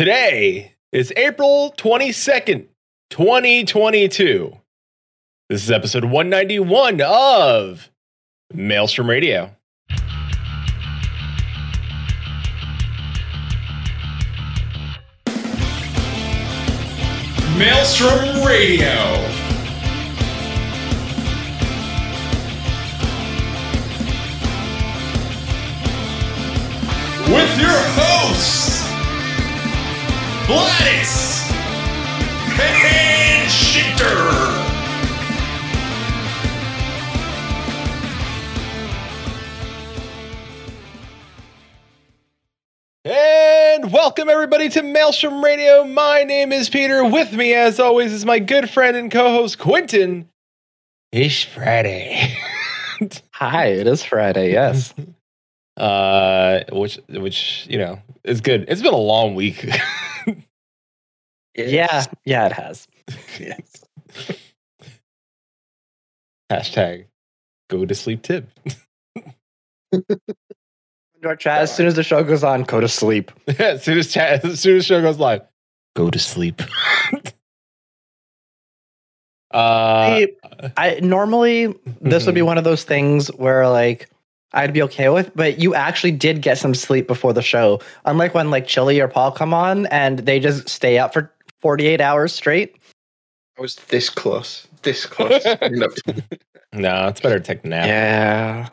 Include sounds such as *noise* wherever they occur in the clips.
Today is April 22nd, 2022. This is episode 191 of Maelstrom Radio. Maelstrom Radio. With your hosts, Gladys and Shitter. And welcome everybody to Maelstrom Radio. My name is Peter. With me, as always, is my good friend and co-host Quentin. It's Friday. *laughs* Hi, it is Friday. Yes. *laughs* uh, which which you know is good. It's been a long week. *laughs* Yeah, *laughs* yeah, it has. *laughs* yes. *laughs* Hashtag go to sleep tip. Our chat, as soon as the show goes on, go to sleep. as soon as chat, as soon as the show goes live, go to sleep. uh, I, I normally this would be one of those things where like I'd be okay with, but you actually did get some sleep before the show. Unlike when like Chili or Paul come on and they just stay up for 48 hours straight. I was this close, this close. *laughs* no, no, it's better to take a nap. Yeah.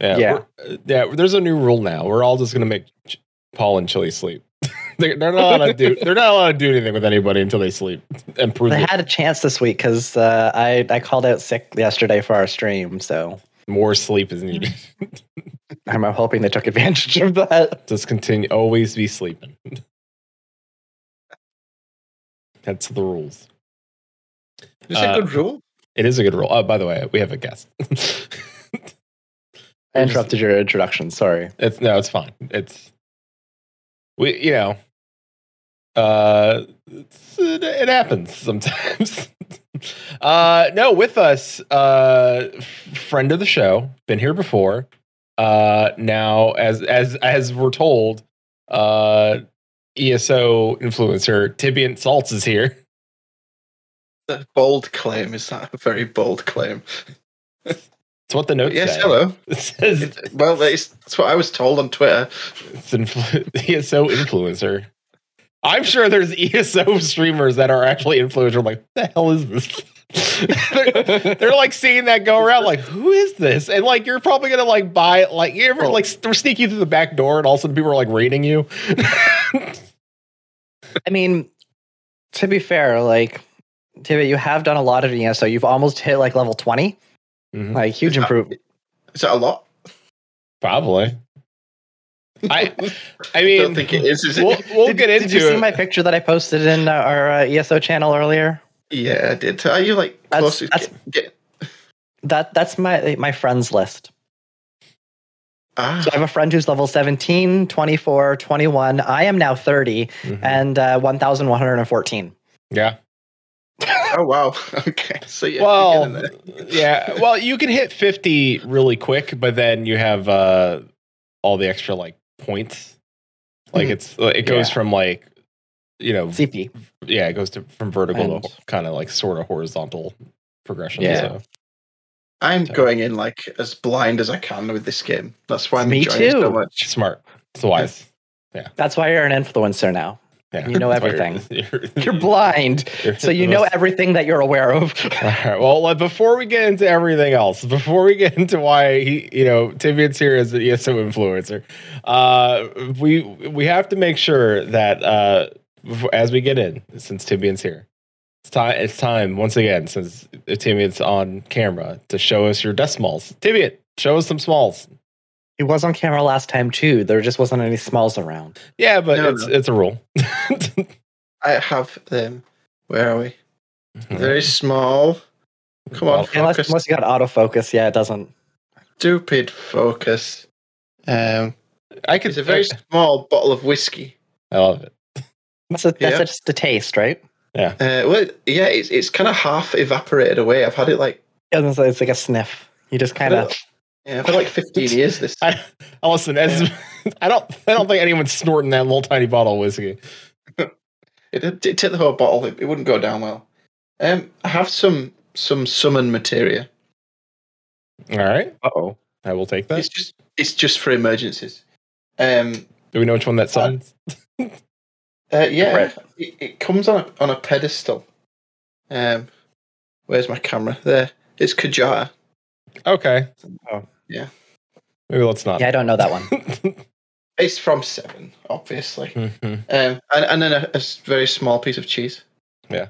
Yeah, Yeah. we're- yeah. There's a new rule now. We're all just gonna make Ch- Paul and Chili sleep. *laughs* they're, they're not allowed to do. They're not allowed to do anything with anybody until they sleep and prove They that had a chance this week because uh, I, I called out sick yesterday for our stream. So more sleep is needed. *laughs* I'm hoping they took advantage of that. just continue. Always be sleeping. That's the rules. it's Uh, a good rule. It is a good rule. Oh, by the way, we have a guest. I *laughs* interrupted your introduction. Sorry. It's no, it's fine. It's we, you know, uh, it's, it, it happens sometimes. *laughs* uh, no, with us, uh, friend of the show, been here before. Uh, now as as as we're told, uh, ESO influencer Tibian Salts is here. A bold claim is that a very bold claim? It's what the notes yes, say. hello. *laughs* It says It- well, it's, that's what I was told on Twitter. it's influ- *laughs* ESO influencer. I'm sure there's ESO streamers that are actually influencers. Like, what the hell is this? They're, they're, like seeing that go around, like, who is this? And like, you're probably gonna like buy, it. like, you ever like they're sneaking through the back door, and all of a sudden people are like raiding you. I mean, to be fair, like, Tibbet, you have done a lot of ESO. You've almost hit like level 20. Mhm. Like, huge Is improvement. Is that a lot? Probably. I, I *laughs* I mean, don't think it is. Is it? we'll, we'll did, get did into you see it. my picture that I posted in uh, our uh, ESO channel earlier? Yeah, I did. Are you like That's- close to that's- get, get That That's my my friends list. ah? So I have a friend who's level 17, 24, 21. I am now 30 Mhm. and uh, 1,114. yeah. oh wow. *laughs* Okay. So yeah. well, you're getting there. yeah. Well, you can hit 50 really quick, but then you have uh all the extra like points. Like Mhm. it's it goes Yeah. from like you know, CP. yeah, it goes to from vertical And- to kind of like sort of horizontal progression. Yeah. So. I'm So- going in like as blind as I can with this game. That's why I'm Me enjoying it so much. Smart. It's wise. Yeah. That's why you're an influencer now. Yeah. You know *laughs* That's why everything. You're, You're *laughs* blind, *laughs* you're so you know most- everything that you're aware of. All right. Well, like, before we get into everything else, before we get into why he, you know, Tibian's here as an ESO influencer, uh, we we have to make sure that uh, before, as we get in, since Tibian's here, it's time. It's time once again, since Tibian's on camera, to show us your decimals. Tibian, show us some smalls. He was on camera last time too. There just wasn't any smalls around. Yeah, but No, it's no. it's a rule. *laughs* I have them. Where are we? Very small. Come on, Well, Unless, focus. unless you got autofocus, yeah, it doesn't. Stupid focus. Um, I could. it's a very small bottle of whiskey. I love it. That's, a, that's Yeah. just the taste, right? Uh, well, yeah, it's it's kind of half evaporated away. I've had it like Yeah, It's it's like a sniff. You just kind of Yeah, for like 15 years. This *laughs* I, I listen. As *laughs* I don't, I don't think anyone's snorting that little tiny bottle of whiskey. *laughs* it it take the whole bottle. It, it wouldn't go down well. Um, I have some some summon materia. All right, oh. I will take that. It's just it's just for emergencies. Um, Do we know which one that summons? uh, yeah, it, it comes on a on a pedestal. Um, where's my camera? There. It's Kajara. okay. Oh. Yeah. Maybe let's not. Yeah, I don't know that one. *laughs* It's from Seven, obviously. Mhm. Um, and, and then a, a s- very small piece of cheese. Yeah.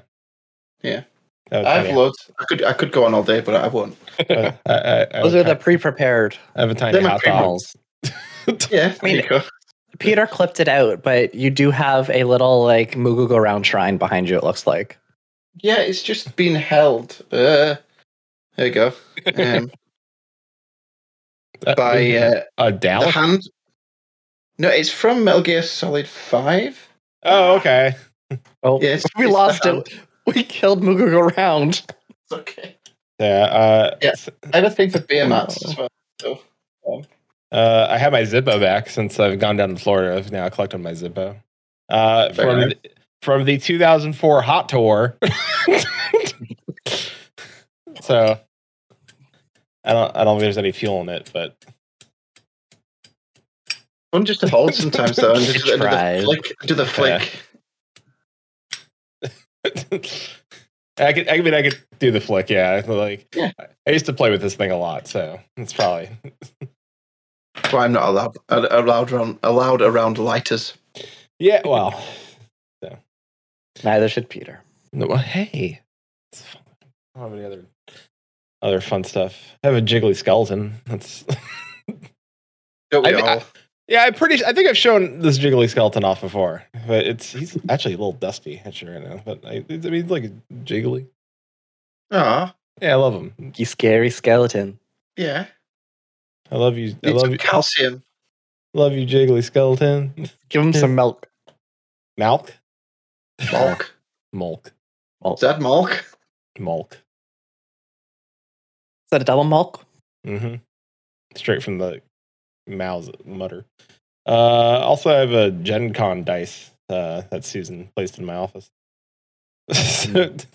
was I have funny. loads. I could I could go on all day, but I won't. *laughs* Uh, I, I, I, Those are the pre-prepared I have a tiny They're hot pre dog. balls. Yeah, I *laughs* mean- there you go. Peter clipped it out, but you do have a little like Mugu go round shrine behind you. It looks like. Yeah, it's just been held. Uh, there you go. Um, That- by uh, a the hand. No, it's from Metal Gear Solid Five. Oh, okay. Oh, Yes, *laughs* we it's lost it. *laughs* We killed Mugu go round. It's okay. Yeah. Uh, Yeah. s- I have a thing for beer mats as well. So, Uh, I have my Zippo back since I've gone down to Florida. Now I've now collected my Zippo. Uh, from the, from the 2004 Hot Tour. *laughs* so I don't I don't think there's any fuel in it, but fun just to hold sometimes though, and *laughs* just do the flick. Do the flick. I could I mean I could do the flick. Yeah, like Yeah. I used to play with this thing a lot, so it's probably *laughs* That's why I'm not allowed allowed around allowed around lighters. yeah. Well, Neither should Peter. no, well, hey, it's fun. I don't have any other other fun stuff. I have a jiggly skeleton. That's *laughs* Don't we I thi- all? Yeah, I'm pretty. I think I've shown this jiggly skeleton off before, but it's he's actually a little dusty. Actually, right now, but I, I mean, he's like jiggly. Ah, Yeah, I love him. You scary skeleton. yeah. I love you. I Need love some you. calcium. Love you, jiggly skeleton. Give him some milk. Malk, Malk. *laughs* mulk, Is that Malk? mulk. Is that a double milk? Mm-hmm. Straight from the mouths mutter. Uh, also, I have a Gen Con dice uh, that Susan placed in my office. *laughs*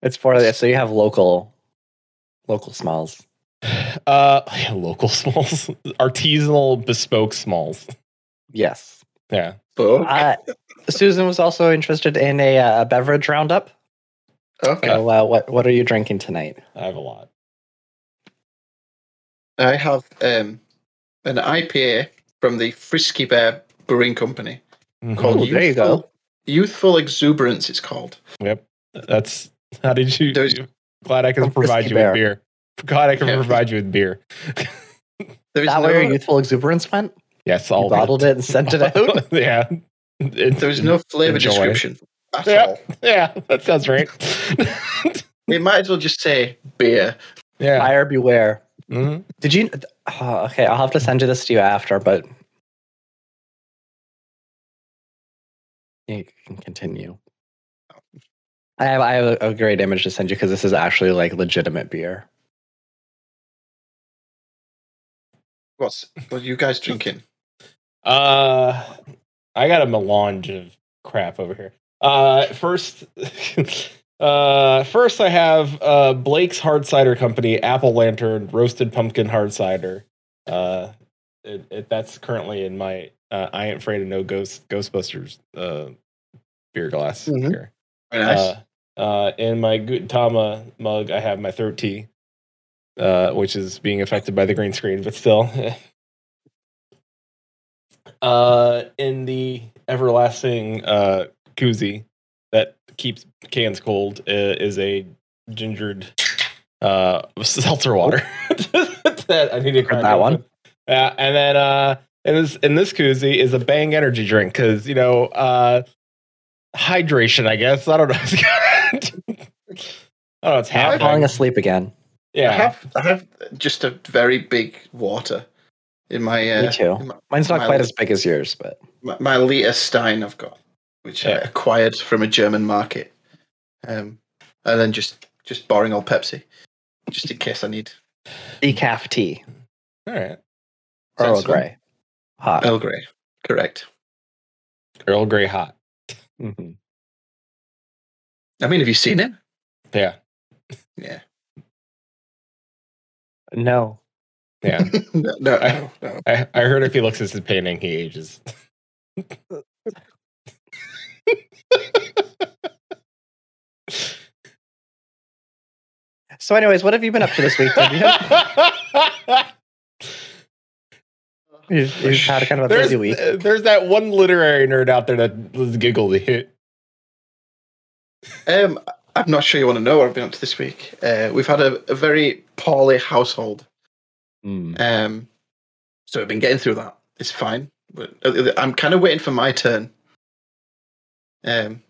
It's for that, so you have local, local smells. *sighs* uh, yeah, local *laughs* smalls, artisanal, bespoke smalls. Yes. Yeah. Book. Uh, Susan was also interested in a, uh, beverage roundup. okay. So, uh, what what are you drinking tonight? I have a lot. I have um, an IPA from the Frisky Bear Brewing Company called Ooh, there you go. Youthful- Youthful Exuberance. It's called. Yep. That's how did you? There's- glad I can provide Frisky you Bear. with beer. Glad I can Yeah. provide you with beer. There Is that where your youthful exuberance went? yes, You bottled it and sent it out. *laughs* yeah. There was no flavor Enjoy. description at Yeah. all. Yeah, that sounds right. It might as well just say beer. yeah. Buyer beware. Mhm. Did you? Oh, okay, I'll have to send you this to you after, but you can continue. I have I have a, a great image to send you because this is actually like legitimate beer. What's what are you guys drinking? Uh, I got a melange of crap over here. Uh, first, *laughs* uh, first I have uh Blake's Hard Cider Company Apple Lantern Roasted Pumpkin Hard Cider. Uh, it, it, that's currently in my uh, I ain't afraid of no ghost Ghostbusters uh beer glass Mhm. here. Very nice. Uh, uh, in my Gutama mug, I have my third tea, uh, which is being affected by the green screen, but still. *laughs* uh, in the everlasting uh, koozie that keeps cans cold uh, is a gingered uh, *laughs* seltzer water. *laughs* that I need to crack that one. Yeah, and then uh, in this in this koozie is a Bang energy drink because you know uh, hydration. I guess I don't know. I don't know. It's I'm happening. falling asleep again. Yeah, I have I have just a very big water in my uh, Me too. my, Mine's not quite li- as big as yours, but my, my liter Stein I've got, which I acquired from a German market, um, and then just just boring old Pepsi, just in case I need. decaf tea. All right. Earl Grey. Hot. Earl Grey. Correct. Earl Grey hot. Mhm. I mean, have you seen it? Yeah. Yeah. No. Yeah. *laughs* no, no, I- no, no. I, I heard if he looks at his painting, he ages. So, anyways, what have you been up to this week? Tibia? *laughs* You've, you've had kind of a there's, busy week. there's that one literary nerd out there that was giggled. *laughs* Um, I'm not sure you want to know what I've been up to this week. Uh, we've had a, a very poorly household. Mm. Um, so I've been getting through that. It's fine. But uh, I'm kind of waiting for my turn. Um,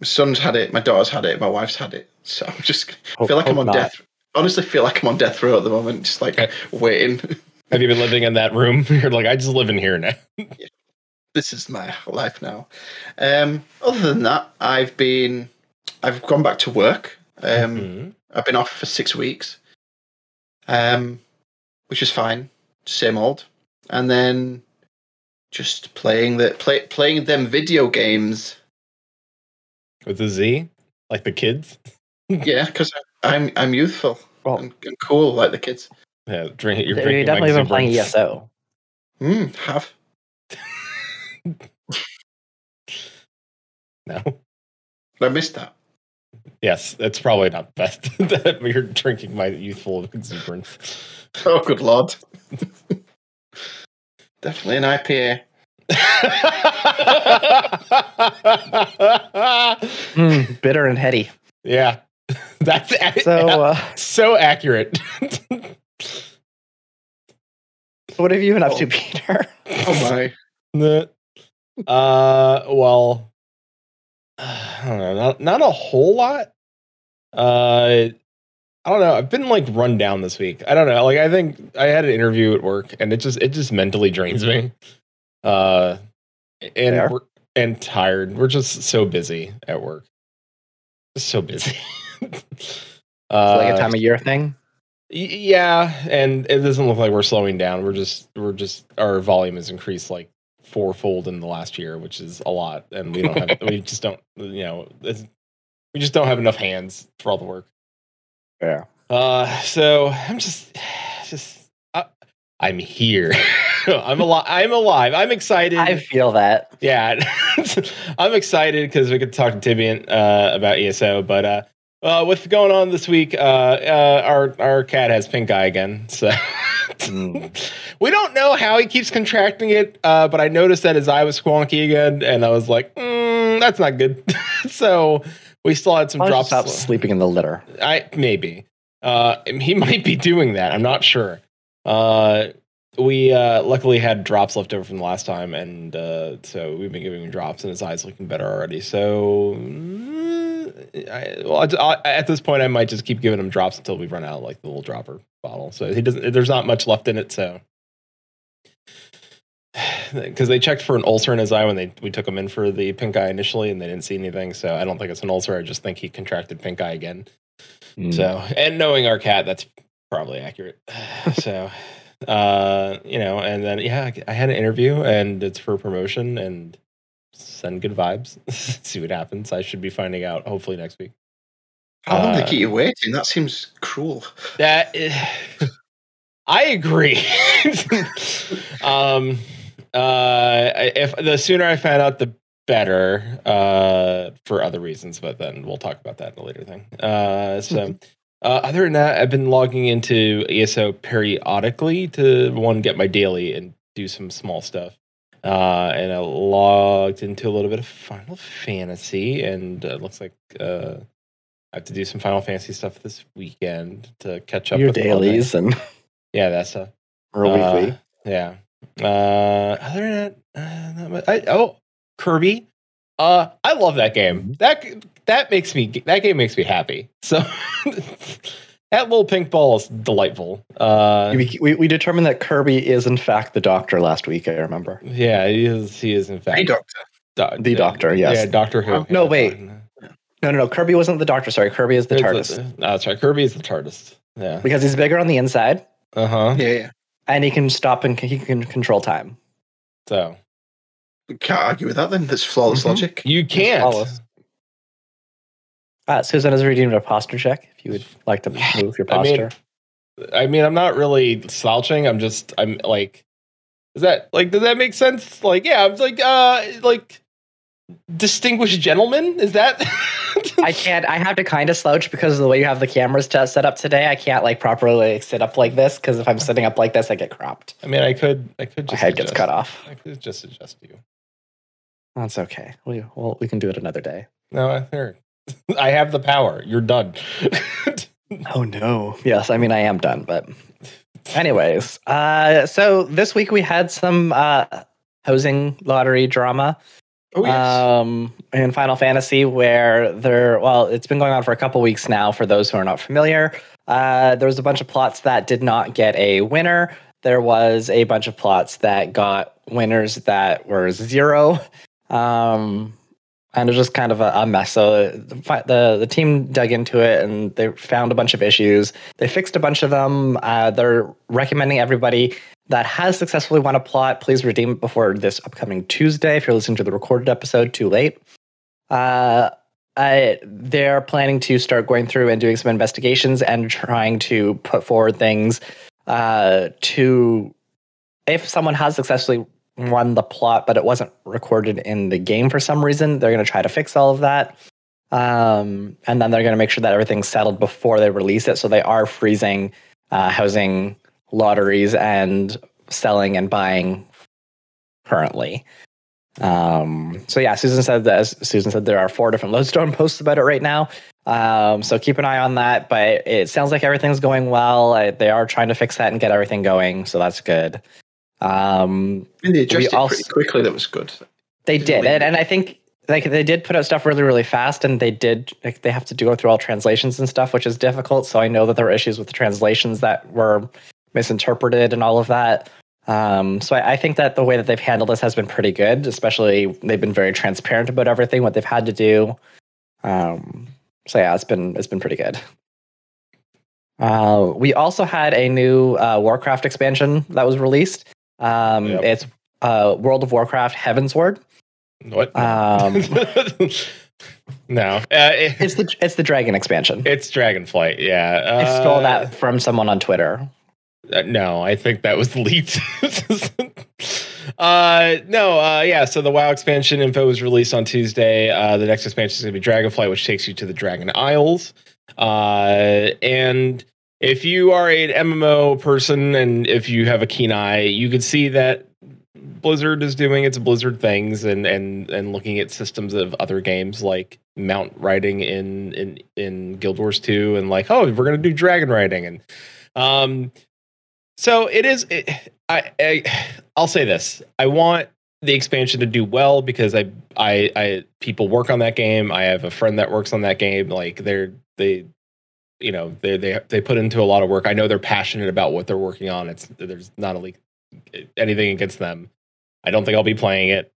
my son's had it, my daughter's had it, my wife's had it. So I'm just I feel like I'm on not. death. Honestly, feel like I'm on death row at the moment, just like Okay. waiting. *laughs* Have you been living in that room? *laughs* You're like, I just live in here now. *laughs* this is my life now. Um, other than that, I've been, I've gone back to work. Um, Mhm. I've been off for six weeks, um, which is fine, same old. And then just playing the play, playing them video games. With a Z, like the kids. *laughs* yeah, because I'm I'm youthful Well, and, and cool like the kids. Yeah, drink. You're you're definitely like been playing exuberance. ESO. Mm, have *laughs* No. I missed that. Yes, that's probably not the best *laughs* that you're drinking my youthful exuberance. Oh, good lord! *laughs* Definitely an IPA. *laughs* Mm, bitter and heady. yeah, that's a- So, uh, so accurate. what have you been up to, Oh. Peter? Oh my! uh, well, I don't know, not not a whole lot. Uh, I don't know. I've been like run down this week. I don't know. Like I think I had an interview at work, and it just it just mentally drains me. Uh, and we're, and tired. We're just so busy at work. Just so busy. *laughs* uh, like a time of year thing. Yeah, and it doesn't look like we're slowing down. We're just we're just our volume has increased like fourfold in the last year, which is a lot, and we don't have we just don't you know it's, we just don't have enough hands for all the work. Yeah. Uh, so I'm just just uh, I'm here. *laughs* I'm alive. I'm alive. I'm excited. I feel that. Yeah, *laughs* I'm excited because we could talk to Tibian uh, about ESO. But uh, uh, what's going on this week? Uh, uh, our our cat has pink eye again, so *laughs* Mm. we don't know how he keeps contracting it. Uh, but I noticed that his eye was squonky again, and I was like, mm, "That's not good." *laughs* so we still had some drops. stop sleeping in the litter. I maybe. Uh, he *laughs* might be doing that. I'm not sure. Uh, we uh, luckily had drops left over from the last time, and uh, so we've been giving him drops, and his eyes looking better already. So, mm, I, well, I, I- at this point, I might just keep giving him drops until we run out, like the little dropper bottle. So he doesn't. There's not much left in it. So. *sighs* Because they checked for an ulcer in his eye when they we took him in for the pink eye initially, and they didn't see anything. So I don't think it's an ulcer. I just think he contracted pink eye again. Mm. So, and knowing our cat, that's probably accurate. *sighs* so, uh, you know, and then yeah, I had an interview, and it's for promotion, and send good vibes. *laughs* See what happens. I should be finding out hopefully next week. How long Uh, they keep you waiting? That seems cruel. That I *laughs* agree. *laughs* um, uh, if the sooner I find out, the better. Uh, for other reasons, but then we'll talk about that in a later thing. Uh, so. *laughs* Uh, other than that, I've been logging into ESO periodically to one get my daily and do some small stuff. Uh, and I logged into a little bit of Final Fantasy, and uh, it looks like uh, I have to do some Final Fantasy stuff this weekend to catch up Your with all dailies and Yeah, that's a or Uh, weekly. Yeah. Uh, other than that, uh, not much. I, oh, Kirby. Uh, I love that game. That that makes me that game makes me happy. So *laughs* that little pink ball is delightful. Uh, we, we, we determined that Kirby is in fact the doctor last week. I remember. yeah, he is. He is in fact Hey, doctor. Do- The Doctor, yes. Yeah, Doctor Who. No, Yeah, wait. No, no, no. Kirby wasn't the doctor. Sorry, Kirby is the It's TARDIS no, that's right. Kirby is the TARDIS. Yeah. because he's bigger on the inside. Uh huh. Yeah, yeah. and he can stop and he can control time. So Can't argue with that then. That's flawless Mhm. logic. you can't. flawless. Uh, Susan has redeemed a posture check. If you would like to move your I mean, posture, I mean, I'm not really slouching. I'm just, I'm like, is that like, does that make sense? Like, yeah, I'm like, uh, like distinguished gentleman. Is that? *laughs* I can't. I have to kind of slouch because of the way you have the cameras set up today. I can't like properly like, sit up like this because if I'm sitting up like this, I get cropped. I mean, I could, I could Just My head gets cut off. I could just adjust you. That's okay. We well, we can do it another day. No, I. *laughs* I have the power. You're done. *laughs* Oh no. Yes, I mean I am done, but anyways, uh so this week we had some uh housing lottery drama Oh yes. um in Final Fantasy where there well, it's been going on for a couple weeks now for those who are not familiar. Uh there was a bunch of plots that did not get a winner. There was a bunch of plots that got winners that were zero. Um and it was just kind of a, a mess. So the, the the team dug into it and they found a bunch of issues. They fixed a bunch of them. Uh, they're recommending everybody that has successfully won a plot, please redeem it before this upcoming Tuesday. If you're listening to the recorded episode, too late. Uh, I, they're planning to start going through and doing some investigations and trying to put forward things uh, to if someone has successfully won the plot, but it wasn't recorded in the game for some reason. They're going to try to fix all of that. Um, and then they're going to make sure that everything's settled before they release it. So they are freezing uh, housing lotteries and selling and buying currently. Um, so yeah, Susan said that Susan said there are four different lodestone posts about it right now. Um, so keep an eye on that. But it sounds like everything's going well. I, they are trying to fix that and get everything going, so that's good. Um, and they adjusted also- pretty quickly. That was good. they did, and, and I think like they did put out stuff really, really fast, and they did like they have to go through all translations and stuff, which is difficult. So I know that there were issues with the translations that were misinterpreted and all of that. Um, so I, I think that the way that they've handled this has been pretty good. Especially they've been very transparent about everything, what they've had to do. Um, so yeah, it's been it's been pretty good. Uh, we also had a new uh, Warcraft expansion that was released. Um, Yep. It's uh, World of Warcraft Heavensward. what? Um, *laughs* no, uh, it- it's the it's the dragon expansion. it's Dragonflight. Yeah, I stole Uh, that from someone on Twitter. Uh, no, I think that was *laughs* leaked. uh, no, uh, yeah. So the WoW expansion info was released on Tuesday. Uh, the next expansion is going to be Dragonflight, which takes you to the Dragon Isles. Uh, and if you are an MMO person and if you have a keen eye, you could see that Blizzard is doing its Blizzard things and and and looking at systems of other games like mount riding in in in Guild Wars 2 and like oh we're gonna do dragon riding and um so it is it, I, I I'll say this. I want the expansion to do well because I I I people work on that game. I have a friend that works on that game. Like they're they you know they they they put into a lot of work I know they're passionate about what they're working on it's there's not a leak anything against them. I don't think I'll be playing it.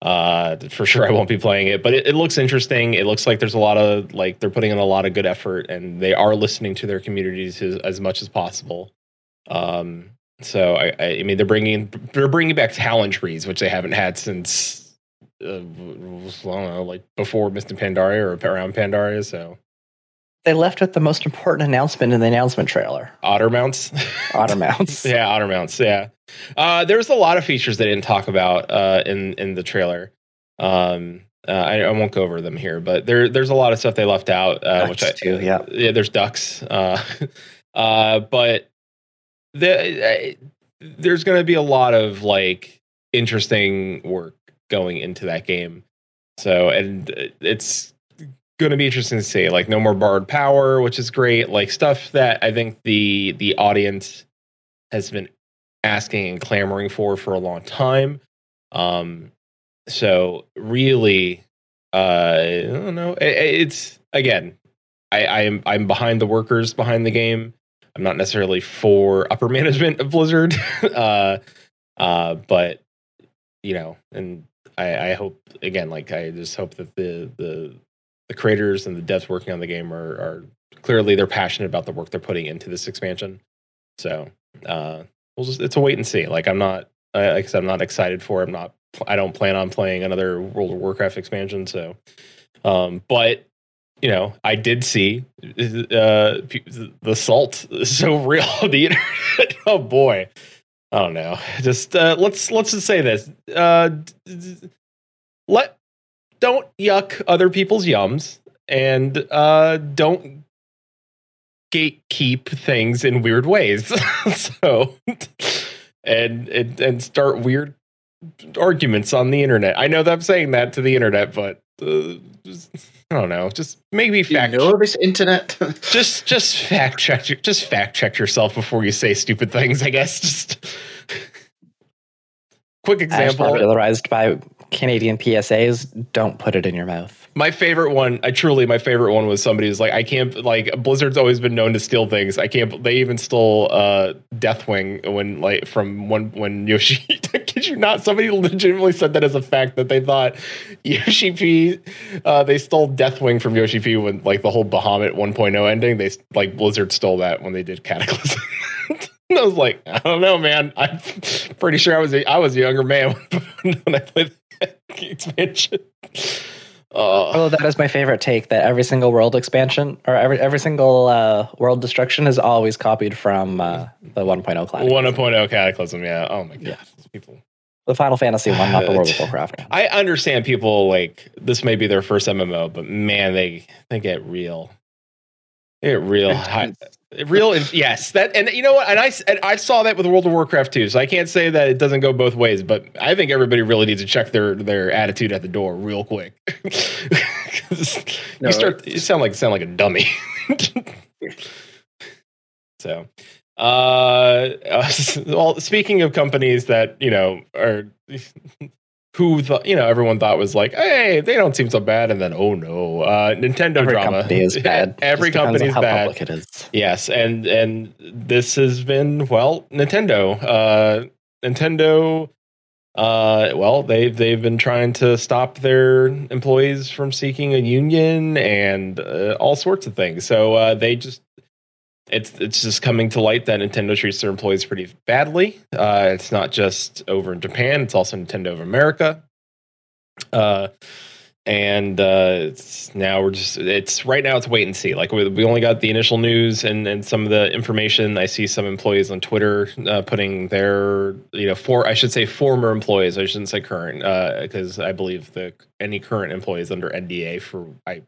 Uh, for *laughs* sure, I won't be playing it, but it, it looks interesting. It looks like there's a lot of like they're putting in a lot of good effort, and they are listening to their communities as, as much as possible. Um, so I, I, I mean, they're bringing they're bringing back talent trees, which they haven't had since uh, I don't know, like before Mr. Pandaria or around Pandaria. So They left with the most important announcement in the announcement trailer: otter mounts. *laughs* otter mounts. *laughs* yeah, otter mounts. Yeah, uh, there's a lot of features they didn't talk about uh, in in the trailer. Um, uh, I, I won't go over them here, but there there's a lot of stuff they left out, uh, which I too, yeah. yeah. There's ducks, uh, *laughs* uh, but the, there's going to be a lot of like interesting work going into that game. So, and it's going to be interesting to see. Like, no more borrowed power, which is great. Like stuff that I think the the audience has been asking and clamoring for for a long time. Um, so really, uh, I don't know. It, it's again, I, I am I'm behind the workers behind the game. I'm not necessarily for upper *laughs* management of Blizzard, *laughs* uh, uh, but you know, and I, I hope again, like I just hope that the the the creators and the devs working on the game are, are clearly they're passionate about the work they're putting into this expansion. So uh, we'll just it's a wait and see. Like I'm not, like I said, I'm not excited for. It. I'm not. I don't plan on playing another World of Warcraft expansion. So, um, but you know, I did see uh, the salt is so real on the *laughs* internet. oh boy, I don't know. Just uh, let's let's just say this. Uh, let don't yuck other people's yums and uh, don't gatekeep things in weird ways. *laughs* so and, and and start weird arguments on the internet. I know that I'm saying that to the internet, but uh, just, I don't know. Just maybe fact. You know this internet. *laughs* just just fact check. Just fact check yourself before you say stupid things. I guess. *laughs* Just quick example. Popularized by Canadian PSAs. Don't put it in your mouth my favorite one, I truly my favorite one was somebody who's like, I can't like Blizzard's always been known to steal things. I can't. They even stole uh, Deathwing when like from one when *laughs* Yoshi. Kid you not? Somebody legitimately said that as a fact that they thought Yoshi P. Uh, they stole Deathwing from Yoshi P. when like the whole Bahamut 1.0 ending. They like Blizzard stole that when they did Cataclysm. *laughs* I was like, I don't know, man. I'm pretty sure I was a, I was a younger man *laughs* when I played the expansion. *laughs* Uh, that is my favorite take. That every single world expansion or every every single uh, world destruction is always copied from uh, the 1.0 Cataclysm. 1.0 Cataclysm. Yeah. Oh my god. Yeah. People. The Final Fantasy one, not the World of *laughs* Warcraft. I understand people like this may be their first MMO, but man, they they get real. They get real. High, Real, yes. That and you know what? And I and I saw that with World of Warcraft too. So I can't say that it doesn't go both ways, but I think everybody really needs to check their their attitude at the door real quick. *laughs* no, you start, you sound like sound like a dummy. *laughs* so, uh, *laughs* well, speaking of companies that you know are who the, you know everyone thought was like, hey, they don't seem so bad, and then oh no, uh, Nintendo Every drama. Company is *laughs* bad. Every company is bad. It is. Yes, and and this has been well, Nintendo. Uh, Nintendo. Uh, well, they've they've been trying to stop their employees from seeking a union and uh, all sorts of things. So uh, they just it's it's just coming to light that Nintendo treats their employees pretty badly. Uh, it's not just over in Japan; it's also Nintendo of America. Uh, and uh, now we're just it's right now it's wait and see. Like we, we only got the initial news and and some of the information. I see some employees on Twitter uh, putting their you know for I should say former employees. I shouldn't say current because uh, I believe the any current employees under NDA for I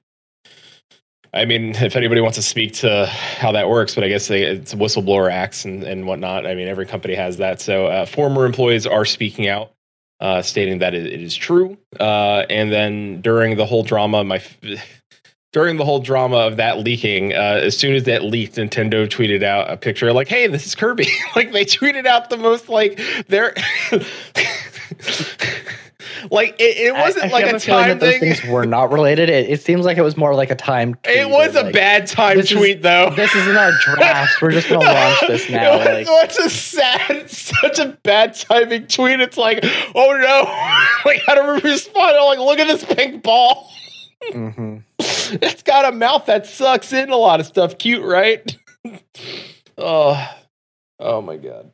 I mean, if anybody wants to speak to how that works, but I guess they, it's whistleblower acts and, and whatnot. I mean, every company has that. So uh, former employees are speaking out, uh, stating that it, it is true. Uh, and then during the whole drama, my *laughs* during the whole drama of that leaking, uh, as soon as that leaked, Nintendo tweeted out a picture like, "Hey, this is Kirby." *laughs* like they tweeted out the most like they're. *laughs* like it, it wasn't I, I like a time thing. things were not related. It, it, seems like it was more like a time. It was a like, bad time tweet is, though. This is in our draft. We're just gonna launch *laughs* this now. It was, like, a sad, *laughs* such a bad timing tweet. It's like, oh no, *laughs* like how to respond? I'm like, look at this pink ball. Mm-hmm. It's got a mouth that sucks in a lot of stuff. Cute, right? oh, oh my god.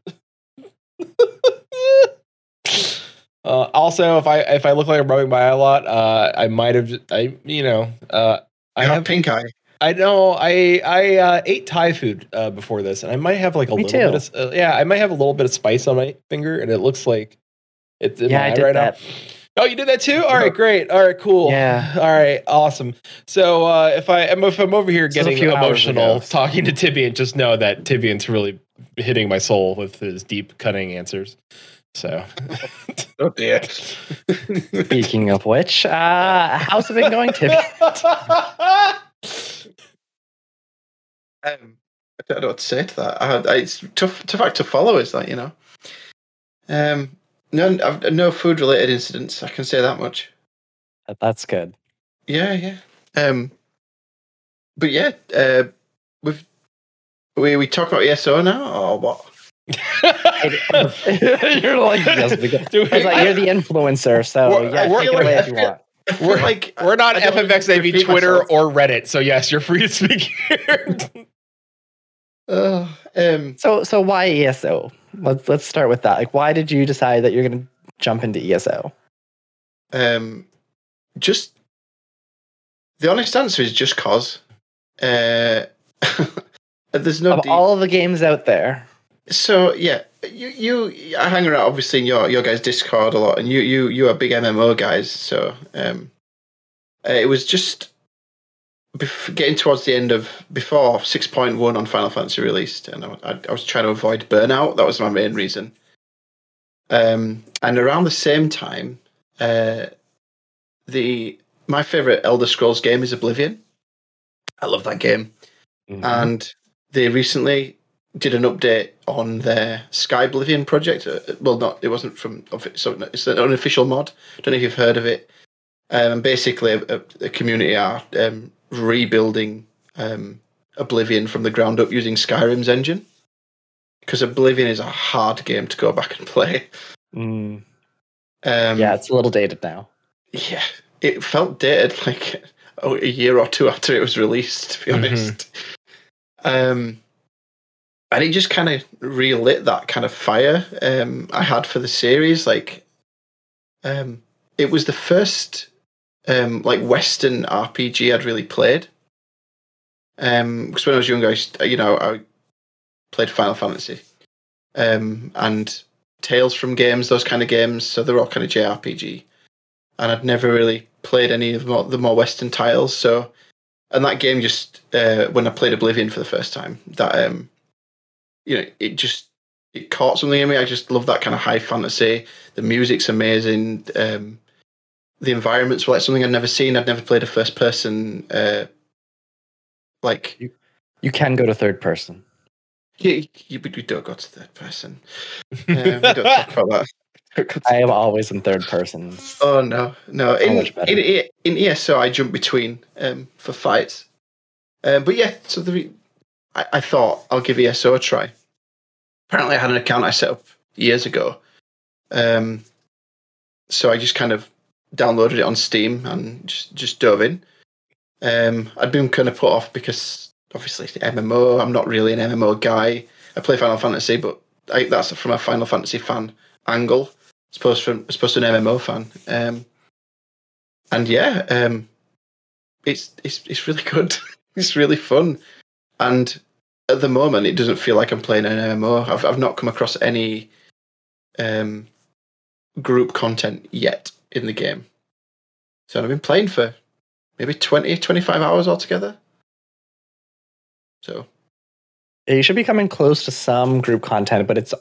Uh, also, if I if I look like I'm rubbing my eye a lot, uh, I might have I you know uh, I have pink eye. I know I I uh, ate Thai food uh, before this, and I might have like a Me little too. bit of uh, yeah, I might have a little bit of spice on my finger, and it looks like it's in yeah, my I eye did right that. now. Oh, you did that too? All right, great. All right, cool. Yeah. All right, awesome. So uh, if I am if I'm over here getting a few emotional talking to Tibian, just know that Tibian's really hitting my soul with his deep cutting answers. So, *laughs* oh dear. Speaking of which, uh, how's it been going, Tim? *laughs* um, I don't know what to say to that. I, it's tough, tough act to follow. Is that you know? Um, no, I've, no food related incidents. I can say that much. That's good. Yeah, yeah. Um, but yeah, uh, we've we we talk about ESO now or what? *laughs* you're like, yes, because, Dude, like you're the influencer, so we're, yeah, we're, take it away if you want. We're like we're not FFXIV Twitter myself. or Reddit, so yes, you're free to speak here. *laughs* uh, um, so so why ESO? let's let's start with that. Like, why did you decide that you're going to jump into ESO? Um, just the honest answer is just cause. Uh, *laughs* there's no of deep- all the games out there, So yeah, you you I hang around obviously in your your guys Discord a lot, and you you you are big MMO guys. So um, uh, it was just bef- getting towards the end of before six point one on Final Fantasy released, and I, I, I was trying to avoid burnout. That was my main reason. Um, and around the same time, uh, the my favorite Elder Scrolls game is Oblivion. I love that game Mhm. and they recently did an update on their Skyblivion project. Uh, Well, not it wasn't from so it's an unofficial mod. Don't know if you've heard of it. Um, basically, a, a community are um, rebuilding um, Oblivion from the ground up using Skyrim's engine. Because Oblivion is a hard game to go back and play. Mm, Um, yeah, it's a little dated now. yeah, it felt dated like oh, *laughs* a year or two after it was released. To be Mhm. honest, um, and it just kind of relit that kind of fire um, I had for the series. Like, um, it was the first um, like Western RPG I'd really played. Because when I was younger, I, you know, I played Final Fantasy um, and Tales from games, those kind of games. So they're all kind of JRPG and I'd never really played any of the more, the more Western titles. So, and that game just uh, when I played Oblivion for the first time, that um, you know, it just it caught something in me. I just love that kind of high fantasy. The music's amazing. Um, the environments were like something I'd never seen. I'd never played a first person. Uh, like You you can go to third person. you, you, we don't go to third person. We don't talk about that. *laughs* I am always in third person. Oh no, no! In in, in ESO, I jump between um, for fights. Uh, but yeah, so the I, I thought I'll give ESO a try. Apparently, I had an account I set up years ago, um, so I just kind of downloaded it on Steam and just just dove in. Um, I'd been kind of put off because obviously it's MMO. I'm not really an MMO guy. I play Final Fantasy, but I, that's from a Final Fantasy fan angle as opposed from as opposed to an MMO fan. Um, and yeah, um, it's it's it's really good. *laughs* it's really fun, and at the moment, it doesn't feel like I'm playing an MMO. I've I've not come across any um, group content yet in the game, so I've been playing for maybe 20, 25 hours altogether. So You should be coming close to some group content, but it's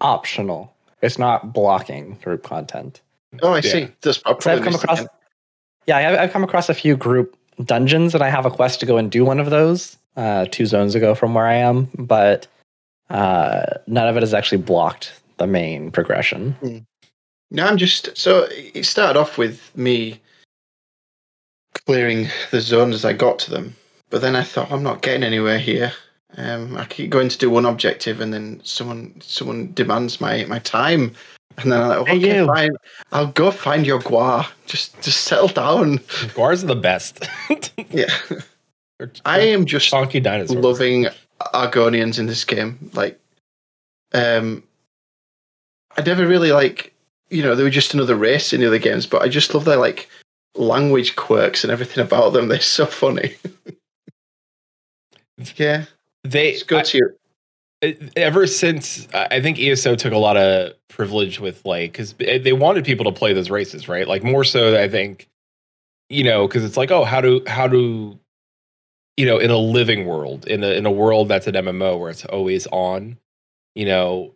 optional. It's not blocking group content. oh, I Yeah. see. That's I'll So I've come across, then. yeah, I- I've come across a few group dungeons, and I have a quest to go and do one of those uh, two zones ago from where I am, but uh, none of it has actually blocked the main progression. No, I'm just so it started off with me clearing the zones as I got to them, but then I thought I'm not getting anywhere here. Um, I keep going to do one objective, and then someone someone demands my my time, and then I'm like, okay, you. fine, I'll go find your guar. Just just settle down. Guars are the best. Yeah, *laughs* They're- I am just chunky dinosaurs. loving Argonians in this game. Like, um, I never really like, you know, they were just another race in the other games, but I just love their like language quirks and everything about them. *laughs* They're so funny. yeah, They let's go I- to ever since I I think ESO took a lot of privilege with like because they wanted people to play those races, right? Like more so, I think, you know, because it's like, oh, how do how do you know in a living world in a in a world that's an MMO where it's always on, you know,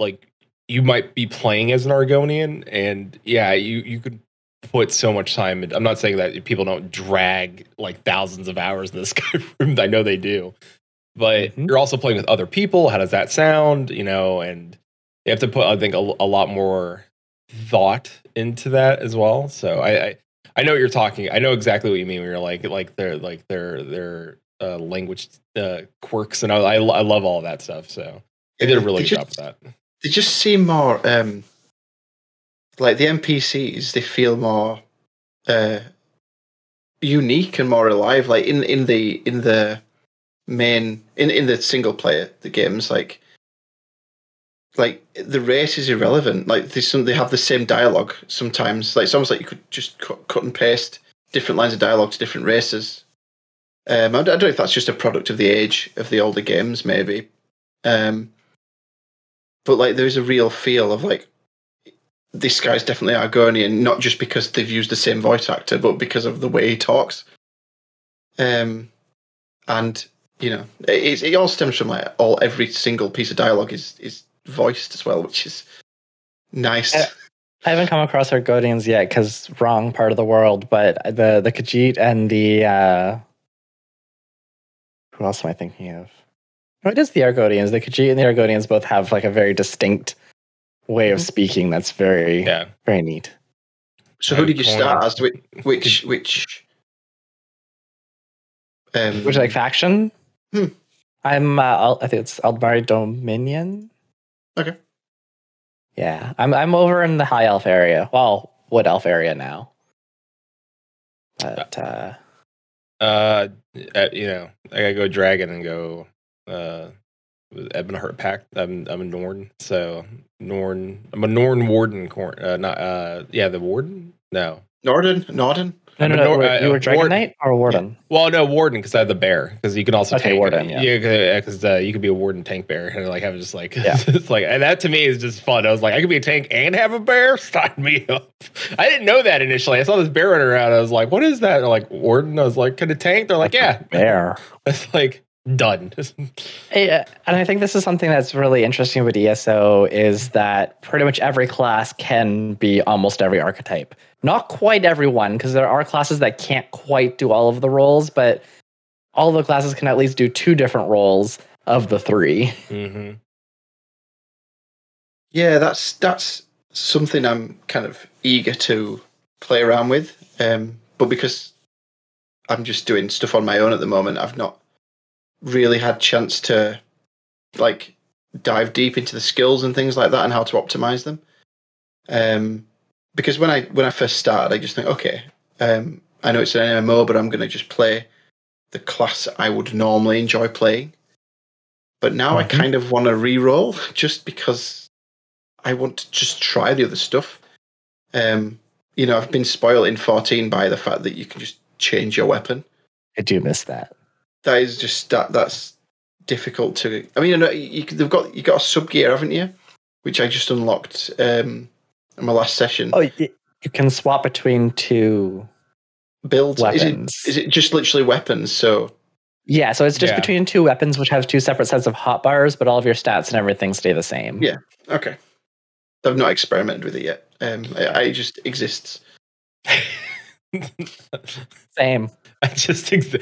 like you might be playing as an Argonian, and yeah, you you could put so much time. In, I'm not saying that people don't drag like thousands of hours in this *laughs* Skyrim. I know they do but Mhm. you're also playing with other people. How does that sound? You know, and you have to put, I think, a, a lot more thought into that as well. So I, I, I know what you're talking. I know exactly what you mean. When you're like, like their, like their, their uh, language uh, quirks, and I, I, I love all that stuff. So they did a really They good job with that. They just seem more um, like the NPCs. They feel more uh, unique and more alive. Like in in the in the main in in the single player the games like like the race is irrelevant. Like there's some, they have the same dialogue sometimes. Like it's almost like you could just cut, cut and paste different lines of dialogue to different races. Um, I, don't know if that's just a product of the age of the older games, maybe. Um, but like there's a real feel of like this guy's definitely Argonian, not just because they've used the same voice actor, but because of the way he talks. Um, and you know, it, it all stems from like all every single piece of dialogue is is voiced as well, which is nice. Uh, I haven't come across Argonians yet because wrong part of the world, but the the Khajiit and the uh, who else am I thinking of? No, it is the Argonians. The Khajiit and the Argonians both have like a very distinct way of speaking that's very Yeah. very neat. So who did you start as? Which which which? Um, Which like faction? Hmm. I'm uh, I think it's Aldmeri Dominion. Okay. Yeah, I'm I'm over in the High Elf area. Well, Wood Elf area now. But uh, Uh, uh, you know, I gotta go dragon and go. Uh, Ebonheart Pact. I'm I'm a Norn, so Norn. I'm a Norn Warden. Cor- uh, not uh, yeah, the Warden. No, Norden? Norden? No, no, no. Nor- uh, you were Dragon Ward- Knight or Warden? well, no Warden because I have the bear. Because you can also Okay, tank. Warden, yeah. yeah, because uh, you could be a Warden tank bear, and like have just like Yeah. *laughs* it's like, and that to me is just fun. I was like, I could be a tank and have a bear. *laughs* Sign me up. I didn't know that initially. I saw this bear running around. I was like, what is that? They're like Warden. I was like, could a tank? They're like, yeah. Bear. *laughs* It's like done. Uh, and I think this is something that's really interesting with ESO is that pretty much every class can be almost every archetype. Not quite everyone, because there are classes that can't quite do all of the roles, but all the classes can at least do two different roles of the three. hmm Yeah, that's that's something I'm kind of eager to play around with. Um, but because I'm just doing stuff on my own at the moment, I've not really had chance to like dive deep into the skills and things like that and how to optimize them. Um, because when I when I first started, I just think, okay, um, I know it's an MMO, but I'm going to just play the class I would normally enjoy playing. But now I Mhm. kind of want to re-roll *laughs* just because I want to just try the other stuff. Um, you know, I've been spoiled in 14 by the fact that you can just change your weapon. I do miss that. That is just that that's difficult to. I mean, you know, you, they've got you got a sub gear, haven't you? Which I just unlocked um, in my last session. Oh, you can swap between two builds. is it weapons. is it just literally weapons? So yeah, so it's just Yeah. between two weapons, which have two separate sets of hotbars, but all of your stats and everything stay the same. Yeah. okay, I've not experimented with it yet. Um, I, I just exists. *laughs* Same. I just ex-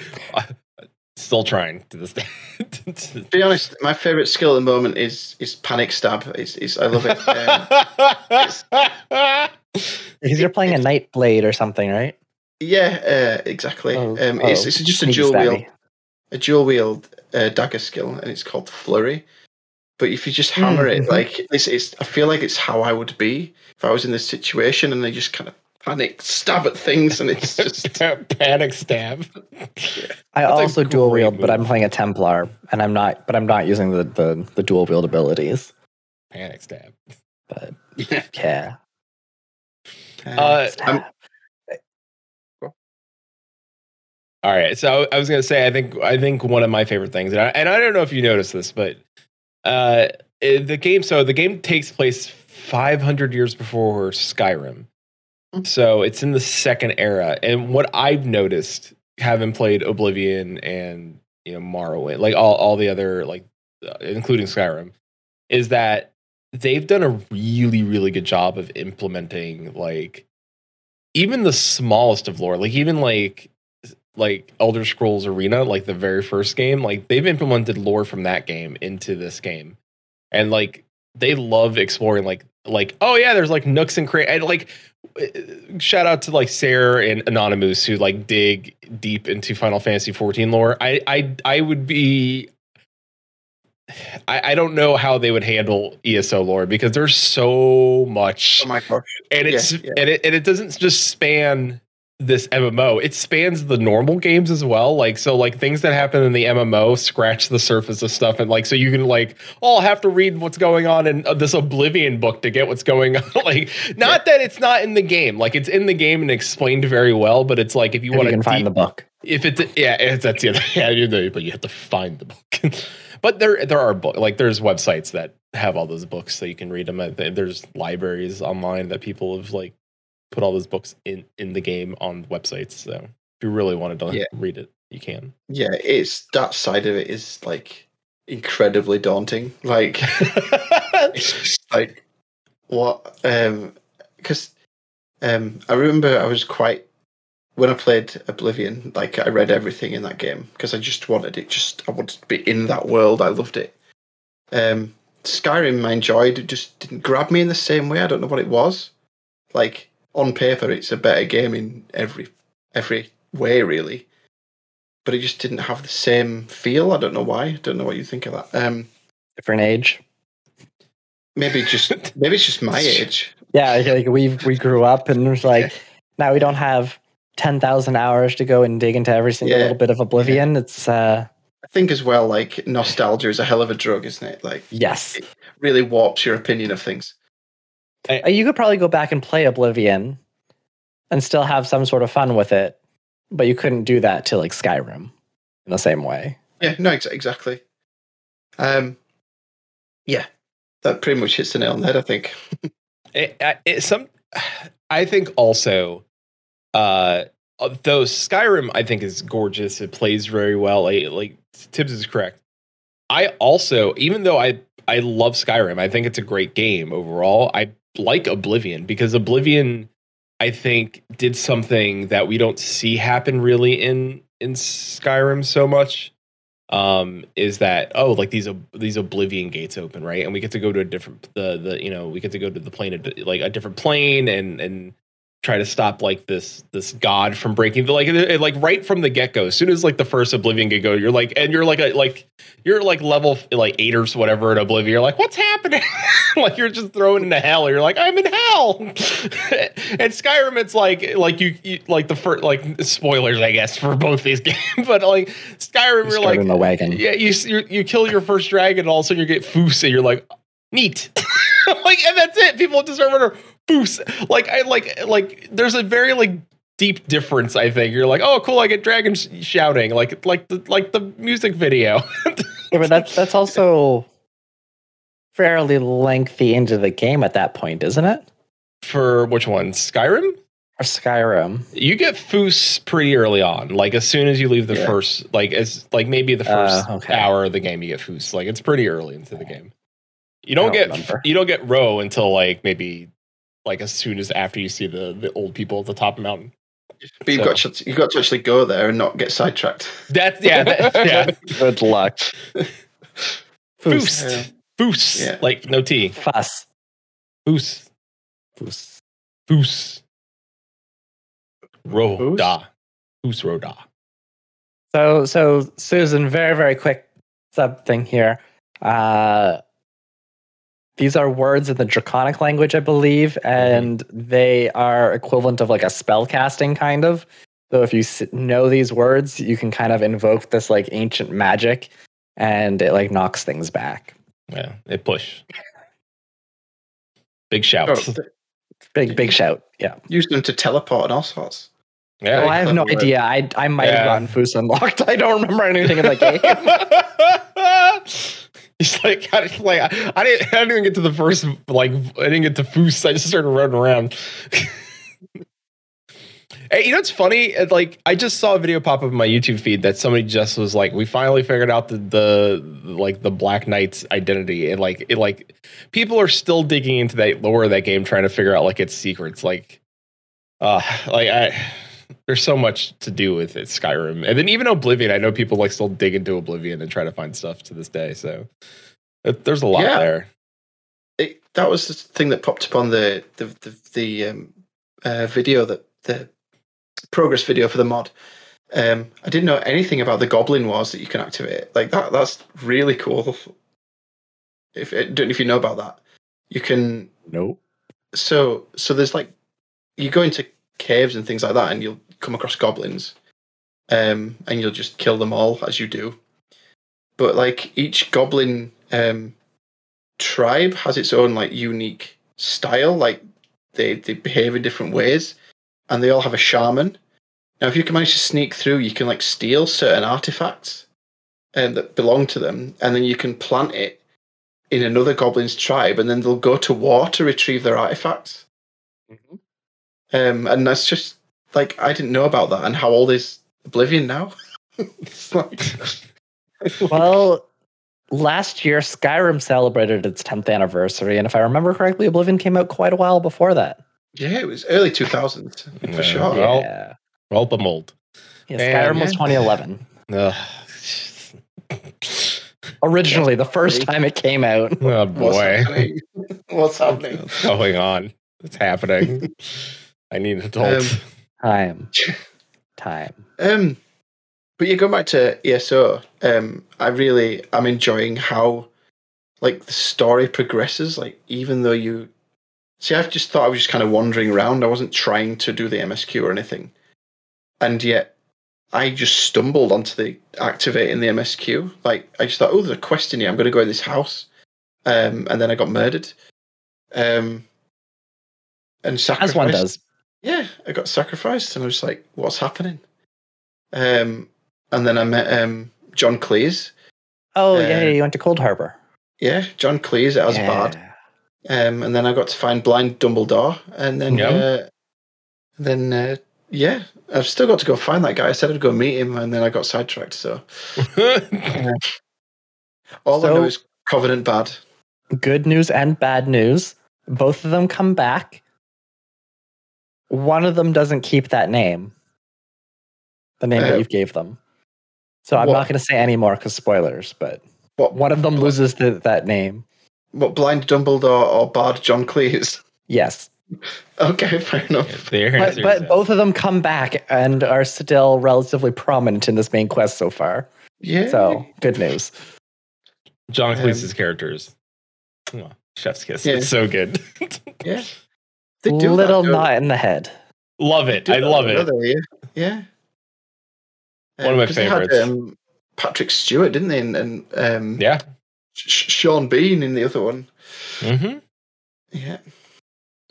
still trying to this day. To *laughs* be honest, my favorite skill at the moment is is panic stab. It's, it's I love it. *laughs* Um, Because you're playing a Night Blade or something, right? yeah, uh, exactly. Oh, um, it's oh, it's just a dual wield stabby. a dual wield uh, dagger skill, and it's called flurry. But if you just hammer it, Mhm. like it's, it's, I feel like it's how I would be if I was in this situation, and they just kind of panic stab at things, and it's *laughs* just panic stab. I That's also dual great wield, but I'm playing a Templar, and I'm not. But I'm not using the the, the dual wield abilities. Panic stab. But yeah. yeah, Uh, I'm- All right, so I was gonna say I think I think one of my favorite things, and I, and I don't know if you noticed this, but uh, the game. So the game takes place 500 years before Skyrim. So it's in the second era. And what I've noticed, having played Oblivion and you know Morrowind, like all all the other like, uh, including Skyrim, is that they've done a really really good job of implementing like even the smallest of lore, like even like like Elder Scrolls Arena, like the very first game, like they've implemented lore from that game into this game, and like they love exploring like like oh yeah, there's like nooks and crannies, like shout out to like Sarah and Anonymous who like dig deep into Final Fantasy 14 lore. I I I would be. I, I don't know how they would handle ESO lore because there's so much oh my gosh, and it's Yeah, yeah. and it and it doesn't just span this MMO, it spans the normal games as well. Like so, like things that happen in the MMO scratch the surface of stuff, and like so you can like, oh, I'll have to read what's going on in uh, this Oblivion book to get what's going *laughs* on. like, not that it's not in the game, like it's in the game and explained very well, but it's like if you want to find the book. if it's yeah, it's, that's yeah, *laughs* yeah, you know, but you have to find the book. *laughs* but there there are book like there's websites that have all those books so you can read them. Uh, There's libraries online that people have like put all those books in in the game on websites. So if you really wanted to Yeah. read it, you can. Yeah, it's that side of it is like incredibly daunting. Like *laughs* it's just like what um because um I remember I was quite when I played Oblivion, like I read everything in that game because I just wanted it just I wanted to be in that world. I loved it. Um Skyrim I enjoyed, it just didn't grab me in the same way. I don't know what it was. Like on paper it's a better game in every every way really. But it just didn't have the same feel. I don't know why. I don't know what you think of that. Um Different age. maybe just *laughs* maybe it's just my age. Yeah, like, we we grew up and it's like now we don't have ten thousand hours to go and dig into every single Yeah. little bit of Oblivion. It's uh I think as well, like nostalgia is a hell of a drug, isn't it? Like yes. it really warps your opinion of things. Uh, You could probably go back and play Oblivion and still have some sort of fun with it, but you couldn't do that to like Skyrim in the same way. Yeah, no, ex- exactly. Um, yeah, that pretty much hits the nail on the head. I think. *laughs* It, I- it, some, *sighs* I think also, uh, though Skyrim I think is gorgeous. It plays very well. Like, like Tibbs is correct. I also, even though I I love Skyrim, I think it's a great game overall. I like Oblivion because Oblivion, I think, did something that we don't see happen really in in Skyrim so much. Um, is that oh like these these Oblivion gates open right, and we get to go to a different the the you know we get to go to the plane like a different plane and and try to stop like this this god from breaking the like it, it- like right from the get go. As soon as like the first Oblivion get go, you're like and you're like a like you're like level like eight or whatever in Oblivion. You're like, what's happening? *laughs* like you're just thrown into hell. You're like, I'm in hell. *laughs* and Skyrim, it's like like you, you like the first like spoilers, I guess, for both these *laughs* games. but like Skyrim, you're Start like in the wagon. yeah, you you you kill your first dragon, and all of a sudden you get Fus, and you're like, neat. like, and that's it. People just Fus. Foose, like, I like like. There's a very like deep difference. I think you're like, oh, cool. I get dragons shouting, like like the like the music video. Yeah, but that's that's also fairly lengthy into the game at that point, isn't it? For which one? Skyrim. Or Skyrim. You get Fus pretty early on. Like as soon as you leave the Yeah. first, like as like maybe the Uh, first okay. hour of the game, you get Fus. Like it's pretty early into the game. You don't, don't get remember. you don't get Ro until like maybe like as soon as after you see the the old people at the top of the mountain. But you've got to, you've got to actually go there and not get sidetracked. That's yeah, that, *laughs* yeah. Good luck. Boost, Yeah. Fus, Yeah. like no T. Fuss. boost, boost. Fus, Fus? Roda, Fus Roda. So so Susan, very, very quick sub thing here. Uh these are words in the draconic language, I believe, mm-hmm. and they are equivalent of like a spell casting kind of. So if you know these words, you can kind of invoke this like ancient magic, and it like knocks things back. Yeah, it push. Big Oh, th- Big, big shout. Yeah. use them to teleport and all sorts. Yeah, well, I have no word. idea. I I might Yeah. have gotten Fus unlocked. *laughs* I don't remember anything in the game. *laughs* *laughs* He's like, I, like I, I didn't, I didn't even get to the first, like, I didn't get to Fus. I just started running around. *laughs* hey, you know what's funny? Like, I just saw a video pop up in my YouTube feed that somebody just was like, we finally figured out the, the like, the Black Knight's identity. And, like, it, like, people are still digging into that lore of that game, trying to figure out, like, its secrets. Like, uh, like, I, there's so much to do with it, Skyrim, and then even Oblivion. I know people like still dig into Oblivion and try to find stuff to this day. So it, there's a lot Yeah. there. It, that was the thing that popped up on the the the, the um, uh, video that the progress video for the mod. Um, I didn't know anything about the Goblin Wars that you can activate. Like that, that's really cool. If I don't know if you know about that, you can nope. so so there's like you go into caves and things like that and you'll come across goblins, um, and you'll just kill them all as you do. But like each goblin um, tribe has its own like unique style. Like they they behave in different ways, and they all have a shaman. Now, if you can manage to sneak through, you can like steal certain artifacts um, that belong to them, and then you can plant it in another goblin's tribe, and then they'll go to war to retrieve their artifacts. Mhm. Um, and that's just like I didn't know about that. And how old is Oblivion now? *laughs* it's like, *laughs* Well, last year Skyrim celebrated its 10th anniversary, and if I remember correctly, Oblivion came out quite a while before that. yeah, it was early two thousands Yeah, for sure. Well, yeah, Well, bemold. yeah man, Skyrim was yeah. 2011 *laughs* originally, the first time it came out. Oh What's boy, happening? What's happening? what's going on? It's happening. I need an adult. Um, Time, *laughs* time. Um, but yeah, going back to ESO, um, I really I'm enjoying how like the story progresses. Like even though you see, I've just thought I was just kind of wandering around. I wasn't trying to do the MSQ or anything, and yet I just stumbled onto the activating the MSQ. Like I just thought, oh, there's a quest in here. I'm going to go in this house, um, and then I got murdered. Um, and sacrificed. As one does. Yeah, I got sacrificed, and I was like, "What's happening?" Um, and then I met um John Cleese. Oh, Uh, yeah, you went to Coldharbour. Yeah, John Cleese as yeah. Bard. Um, and then I got to find Blind Dumbledore, and then Yeah. uh, then uh, yeah, I've still got to go find that guy. I said I'd go meet him, and then I got sidetracked. So *laughs* *laughs* all I know is Covenant bad. Good news and bad news. Both of them come back. One of them doesn't keep that name. The name Uh, that you gave them. So I'm what- not going to say any more because spoilers, but What one of them loses the, that name. what Blind Dumbledore or Bard John Cleese? Yes. *laughs* okay, fair enough. Their But, but both of them come back and are still relatively prominent in this main quest so far. Yeah. So good news. John um, Cleese's characters. Oh, chef's kiss. Yeah. It's so good. yeah. *laughs* They do Little don't knot in the head. love it. I love it. they? Yeah. yeah. One of my 'cause they had, favorites. um, Patrick Stewart, didn't they? And, and um, Yeah. Sh- Sean Bean in the other one. hmm Yeah.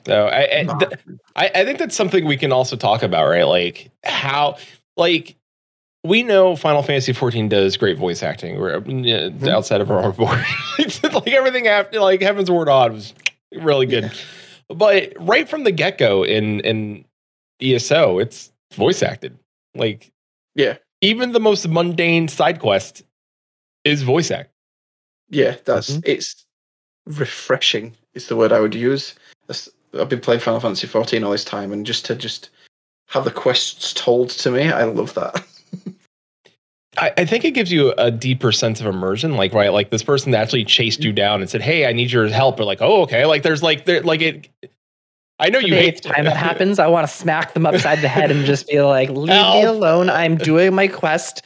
So I, I, th- I I think that's something we can also talk about, right? Like how, like we know Final Fantasy 14 does great voice acting. We're uh, outside of our *laughs* board, *laughs* like everything after like Heavensward Odd was really good. But right from the get go in in ESO, it's voice acted. Like Yeah. even the most mundane side quest is voice act. Yeah, that's Mhm. it's refreshing. Is the word I would use. That's, I've been playing Final Fantasy 14 all this time, and just to just have the quests told to me, I love that. *laughs* I, I think it gives you a deeper sense of immersion. Like, right, like this person that actually chased you down and said, "Hey, I need your help." Or like, "Oh, okay." Like, there's like, there, like it. I know you hate time that happens, I want to smack them upside the head and just be like, "Leave me alone. I'm doing my quest.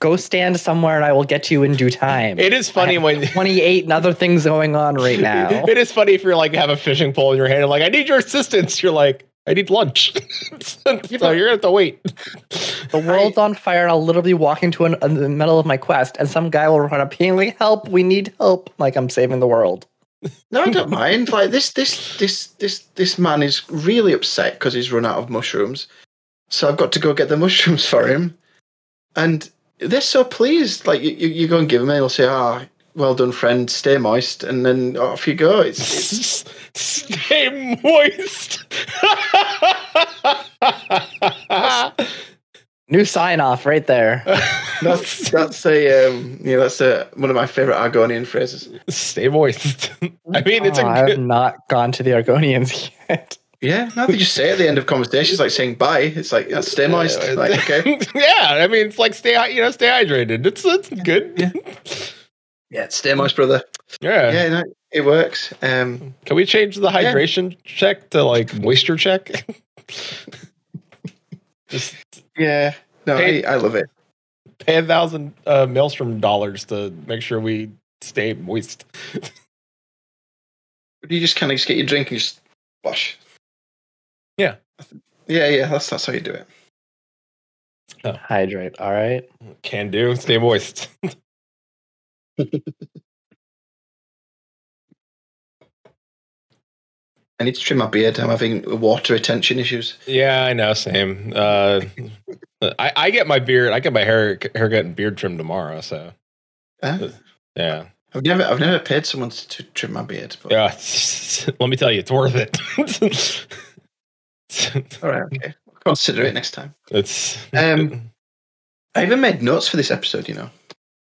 Go stand somewhere, and I will get to you in due time." It is funny when *laughs* 28 and other things going on right now. *laughs* it is funny if you're like have a fishing pole in your hand and like, "I need your assistance." You're like, "I need lunch," *laughs* so you're gonna have to wait. The world's on fire, and I'll literally walk into an, in the middle of my quest, and some guy will run up being like, "Help! We need help!" Like I'm saving the world. No, I don't mind. Like this, this, this, this, this man is really upset because he's run out of mushrooms. So I've got to go get the mushrooms *laughs* for him, and they're so pleased. Like you, you, you go and give them, and they'll say, "Ah, well done, friend. Stay moist," and then off you go. It's, it's *laughs* Stay moist. *laughs* New sign off right there. *laughs* that's that's a um, yeah, that's a one of my favorite Argonian phrases. Stay moist. I mean, it's Oh, a I have not gone to the Argonians yet. Yeah, no, they just say at the end of conversations, like saying bye. It's like yeah, stay moist. Like okay, yeah, I mean, it's like stay, you know, stay hydrated. It's it's good. Yeah. Yeah, stay moist, brother. Yeah. Yeah, no, it works. Um, Can we change the hydration check to like moisture check? *laughs* Just yeah, no, Hey. I, I love it. pay a thousand uh, maelstrom dollars to make sure we stay moist. But *laughs* you just kind of just get your drink and just wash. Yeah. yeah, yeah. That's that's how you do it. Oh. Hydrate. All right. Can do. Stay moist. *laughs* I need to trim my beard. I'm having water retention issues. yeah, I know. Same. Uh, I, I get my beard. I get my hair haircut and beard trimmed tomorrow. So Huh? yeah, I've never, I've never paid someone to, to trim my beard. But, yeah. *laughs* Let me tell you, it's worth it. *laughs* All right, okay. I'll consider it next time. it's Um, *laughs* I even made notes for this episode. You know,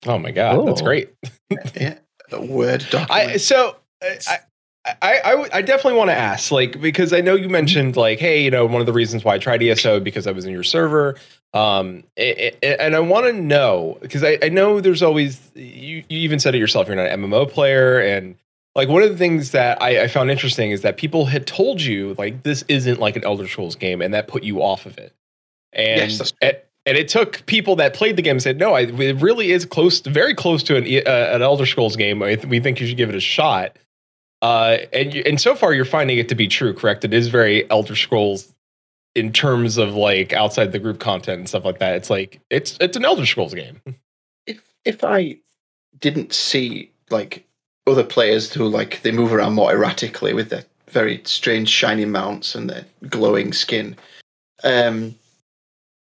oh my god, that's Oh. great. *laughs* yeah, a word I so I I I, I definitely want to ask like because I know you mentioned like hey you know one of the reasons why I tried ESO because I was in your server um a- a- and I want to know because I, I know there's always you you even said it yourself you're not an MMO player and like one of the things that I, I found interesting is that people had told you like this isn't like an Elder Scrolls game and that put you off of it and Yes, that's and, it took people that played the game and said no I, it really is close very close to an uh, an Elder Scrolls game I th- we think you should give it a shot uh, and you, and so far you're finding it to be true, correct? It is very Elder Scrolls in terms of like outside the group content and stuff like that. It's like it's it's an Elder Scrolls game. if if I didn't see like other players who like they move around more erratically with their very strange shiny mounts and their glowing skin, um,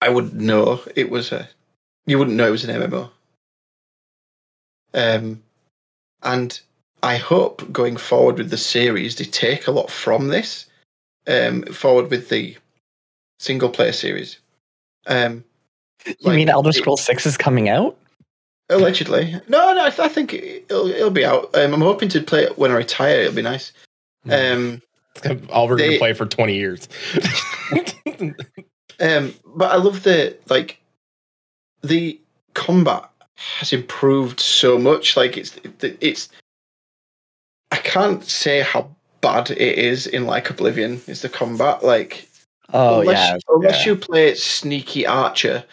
I wouldn't know it was a. You wouldn't know it was an MMO. Um, and I hope going forward with the series they take a lot from this, um, forward with the single player series. Um, You like, mean Elder it- Scrolls Six is coming out? Allegedly, no, no. I, th- I think it'll it'll be out. Um, I'm hoping to play it when I retire. It'll be nice. Um, *laughs* all we're They- gonna play for twenty years. *laughs* um, but I love the like the combat has improved so much. Like it's it's I can't say how bad it is in like Oblivion. Is the combat like Oh unless, yeah. unless yeah. you play sneaky archer,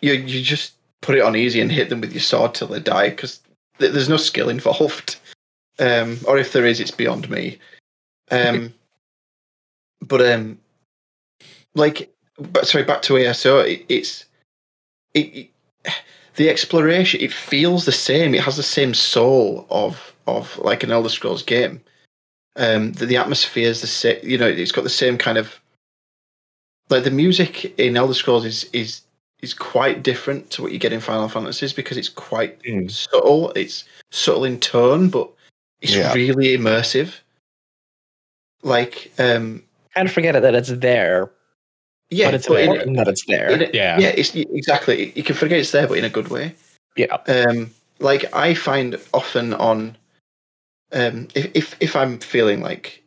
you you just put it on easy and hit them with your sword till they die because th- there's no skill *laughs* involved. Um, or if there is, it's beyond me. Um, *laughs* but um, like, but sorry, back to ESO. It, it's it, it the exploration. It feels the same. It has the same soul of of like an Elder Scrolls game. Um, the, the atmosphere is the same. You know, it's got the same kind of like the music in Elder Scrolls is is is quite different to what you get in Final Fantasies because it's quite Mm. subtle. It's subtle in tone, but it's Yeah. really immersive. Like, um, kind of forget it that it's there, yeah, but it's but in- that it's there. in Yeah. yeah, it's exactly. You can forget it's there, but in a good way. yeah. Um, like I find often on, um, if if if I'm feeling like,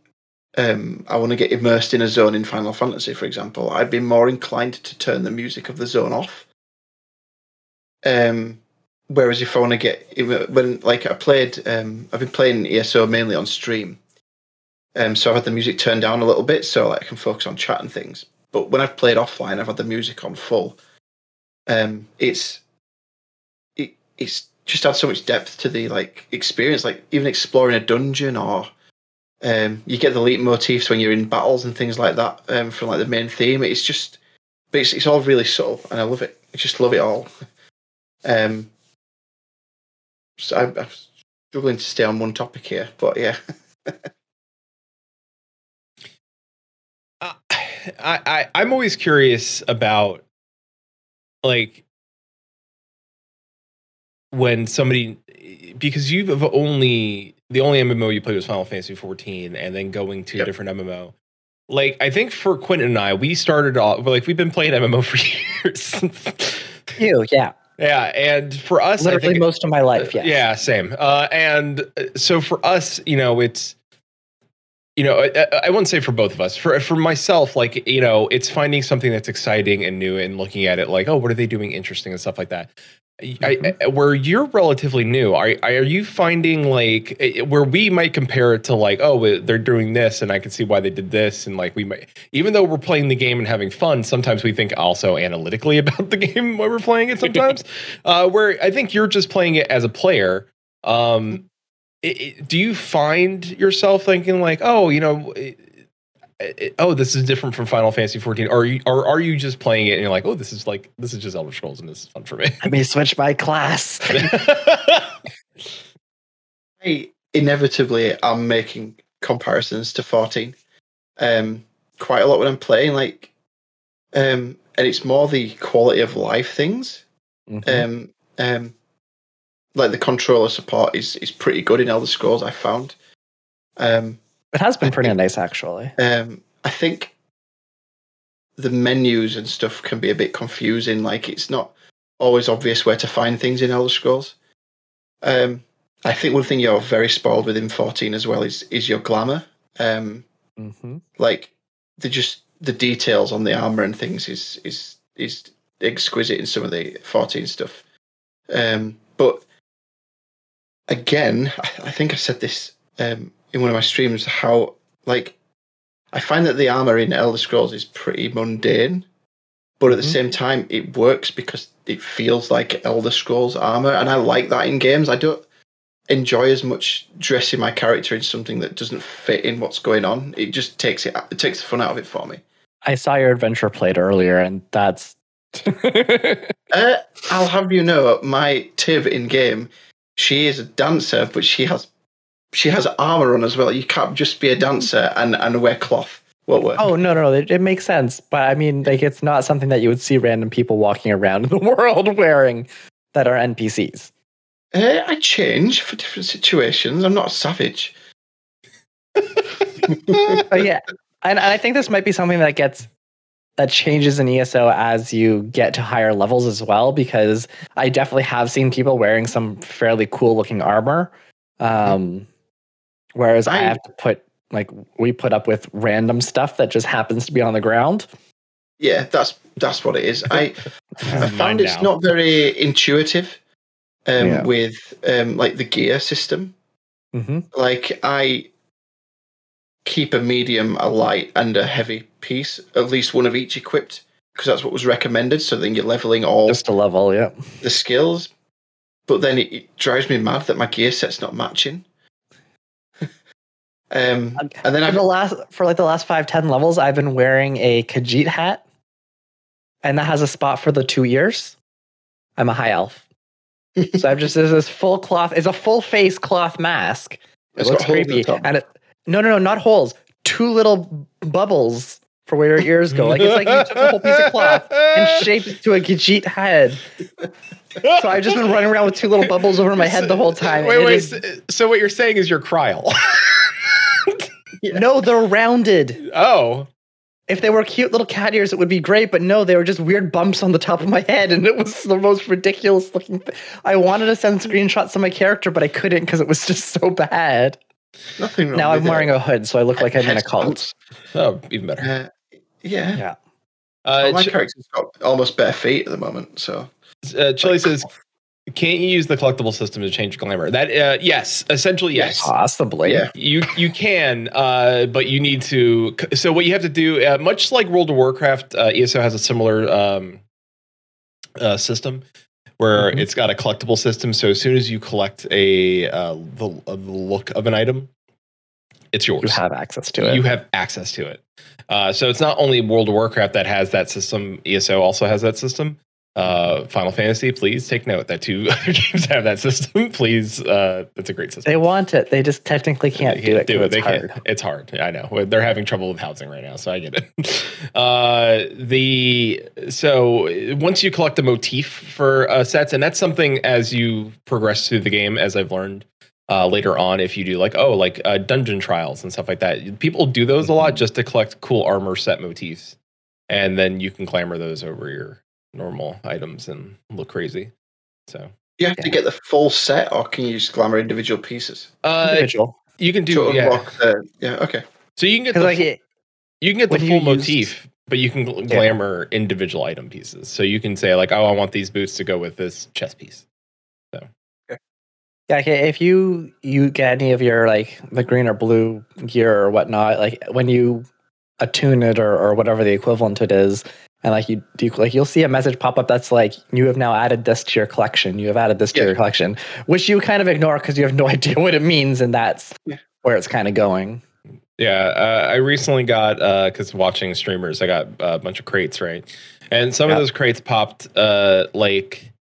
um, I want to get immersed in a zone in Final Fantasy, for example, I'd be more inclined to turn the music of the zone off. Um, whereas if I want to get when like I played, um, I've been playing ESO mainly on stream. Um, so I've had the music turned down a little bit so like, I can focus on chat and things. But when I've played offline, I've had the music on full. Um, it's it, it's just adds so much depth to the like experience. Like even exploring a dungeon, or um, you get the leitmotifs when you're in battles and things like that um, from like the main theme. It's just, but it's, it's all really subtle, and I love it. I just love it all. Um, so I, I'm struggling to stay on one topic here, but yeah. *laughs* I, I I'm always curious about like when somebody because you've only the only MMO you played was Final Fantasy 14 and then going to a different MMO. Like I think for Quentin and I, we started off like we've been playing MMO *laughs* for years. You, yeah. yeah, and for us, I Literally think most of my life, yes. yeah, same. Uh, and uh, so for us, you know, it's you know, I, I- wouldn't say for both of us. For for myself, like you know, it's finding something that's exciting and new, and looking at it like, oh, what are they doing interesting and stuff like that. I, I, where you're relatively new, are are you finding like eh, where we might compare it to like, oh, they're doing this, and I can see why they did this, and like we might, even though we're playing the game and having fun, sometimes we think also analytically *laughs* about the game while we're playing it. Sometimes, *laughs* uh, where I think you're just playing it as a player. Um, it, it- do you find yourself thinking like, oh, you know, it- it- oh, this is different from Final Fantasy 14. Or are you, or are you just playing it and you're like, oh, this is like this is just Elder Scrolls and this is fun for me? Let me switch my class. *laughs* I inevitably I'm making comparisons to 14 um, quite a lot when I'm playing, like, um, and it's more the quality of life things. Mhm. Um, um, like the controller support is is pretty good in Elder Scrolls. I found. Um, it has been pretty nice, actually. um, I think the menus and stuff can be a bit confusing. Like it's not always obvious where to find things in Elder Scrolls. Um, I think one thing you're very spoiled with in 14 as well is is your glamour. Um, hmm like the just the details on the armor and things is is is exquisite in some of the 14 stuff. Um, but again, I, think I said this um, in one of my streams how like I find that the armor in Elder Scrolls is pretty mundane, but at the Mhm. same time it works because it feels like Elder Scrolls armor, and I like that in games. I don't enjoy as much dressing my character in something that doesn't fit in what's going on. It just takes it it takes the fun out of it for me. I saw your adventure played earlier, and that's. *laughs* Uh, I'll have you know, my Tiv in game, she is a dancer, but she has she has armor on as well. You can't just be a dancer and, and wear cloth. What work? oh no, no, no! It, it makes sense, but I mean, like, it's not something that you would see random people walking around *laughs* in the world wearing that are NPCs. Uh, I change for different situations. I'm not a savage. *laughs* But yeah, and, and I think this might be something that gets that changes in ESO as you get to higher levels as well, because I definitely have seen people wearing some fairly cool looking armor. Um, whereas I, I- have to put like we put up with random stuff that just happens to be on the ground. Yeah, that's that's what it is. I *laughs* I Mine found it's now. not very intuitive um, Yeah. with um, like the gear system. hmm Like I keep a medium, a light, and a heavy piece, at least one of each equipped, because that's what was recommended. So then you're leveling all Just to level, yeah. the skills. But then it, it drives me mad that my gear set's not matching. *laughs* um, and then For I've the last for like the last five ten levels, I've been wearing a Khajiit hat, and that has a spot for the two ears. I'm a high elf, *laughs* so I've just there's this full cloth. It's a full face cloth mask. It It's looks got holes in the creepy, and it no no no not holes, two little bubbles for where your ears go. Like it's like you took a whole piece of cloth and *laughs* shaped it to a Khajiit head. So I've just been running around with two little bubbles over my head the whole time. Wait, wait. is- so- what you're saying is you're Kryl. *laughs* no, they're rounded. oh, if they were cute little cat ears, it would be great. But no, they were just weird bumps on the top of my head, and it was the most ridiculous looking. Th- I wanted to send screenshots of my character, but I couldn't because it was just so bad. Nothing wrong now I'm with wearing it. a hood, so I look like I'm in a cult. oh, even better. Uh, yeah. Yeah. Uh, Well, my Ch- character's got almost bare feet at the moment, so uh, Chili says, "Can't you use the collectible system to change glamour?" That uh, yes, essentially yes. Possibly. Yeah. You you can, uh, but you need to. So what you have to do, uh, much like World of Warcraft, uh, ESO has a similar um, uh, system where Mhm. it's got a collectible system. So as soon as you collect a uh, the, uh, the look of an item, it's yours. You have access to it. You have access to it. Uh, so it's not only World of Warcraft that has that system. ESO also has that system. Uh, Final Fantasy, please take note that two *laughs* other games have that system. *laughs* Please, uh, it's a great system. they want it. They just technically can't They do it. It's They hard. can't. It's hard. I know. They're having trouble with housing right now, so I get it. *laughs* Uh, the so once you collect a motif for uh, sets, and that's something as you progress through the game, as I've learned uh, later on, if you do like oh like uh, dungeon trials and stuff like that, people do those a lot just to collect cool armor set motifs, and then you can glamour those over your normal items and look crazy. So you have to get the full set, or can you just glamour individual pieces uh, Individual. you can to do yeah. unlock the? Yeah, okay. So you can get the like fu- it, You can get the full you used- motif, but you can gl- glamour individual item pieces. So you can say like, "Oh, I want these boots to go with this chest piece." So, yeah, okay. If you you get any of your like the green or blue gear or whatnot, like when you attune it or, or whatever the equivalent it is, and like you do like you'll see a message pop up that's like you have now added this to your collection. You have added this to Yeah. your collection, which you kind of ignore because you have no *laughs* idea what it means, and that's Yeah. where it's kind of going. Yeah, uh, I recently got because watching streamers, I got a bunch of crates, right? And some Yeah. of those crates popped uh, like.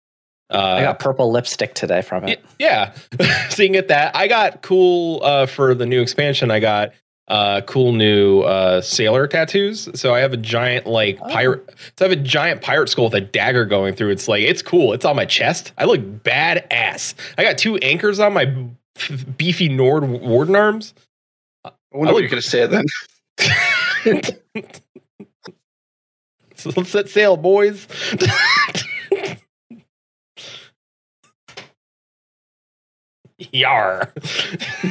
Uh, I got purple lipstick today from y- *laughs* it. yeah, so you can get that. I got cool uh, for the new expansion. I got uh, cool new uh, sailor tattoos. So I have a giant like Oh. pirate. So I have a giant pirate skull with a dagger going through. It's like it's cool. It's on my chest. I look badass. I got two anchors on my beefy Nord warden arms. I wonder I what you're going to say then. so *laughs* let's set sail, boys. *laughs* Yar.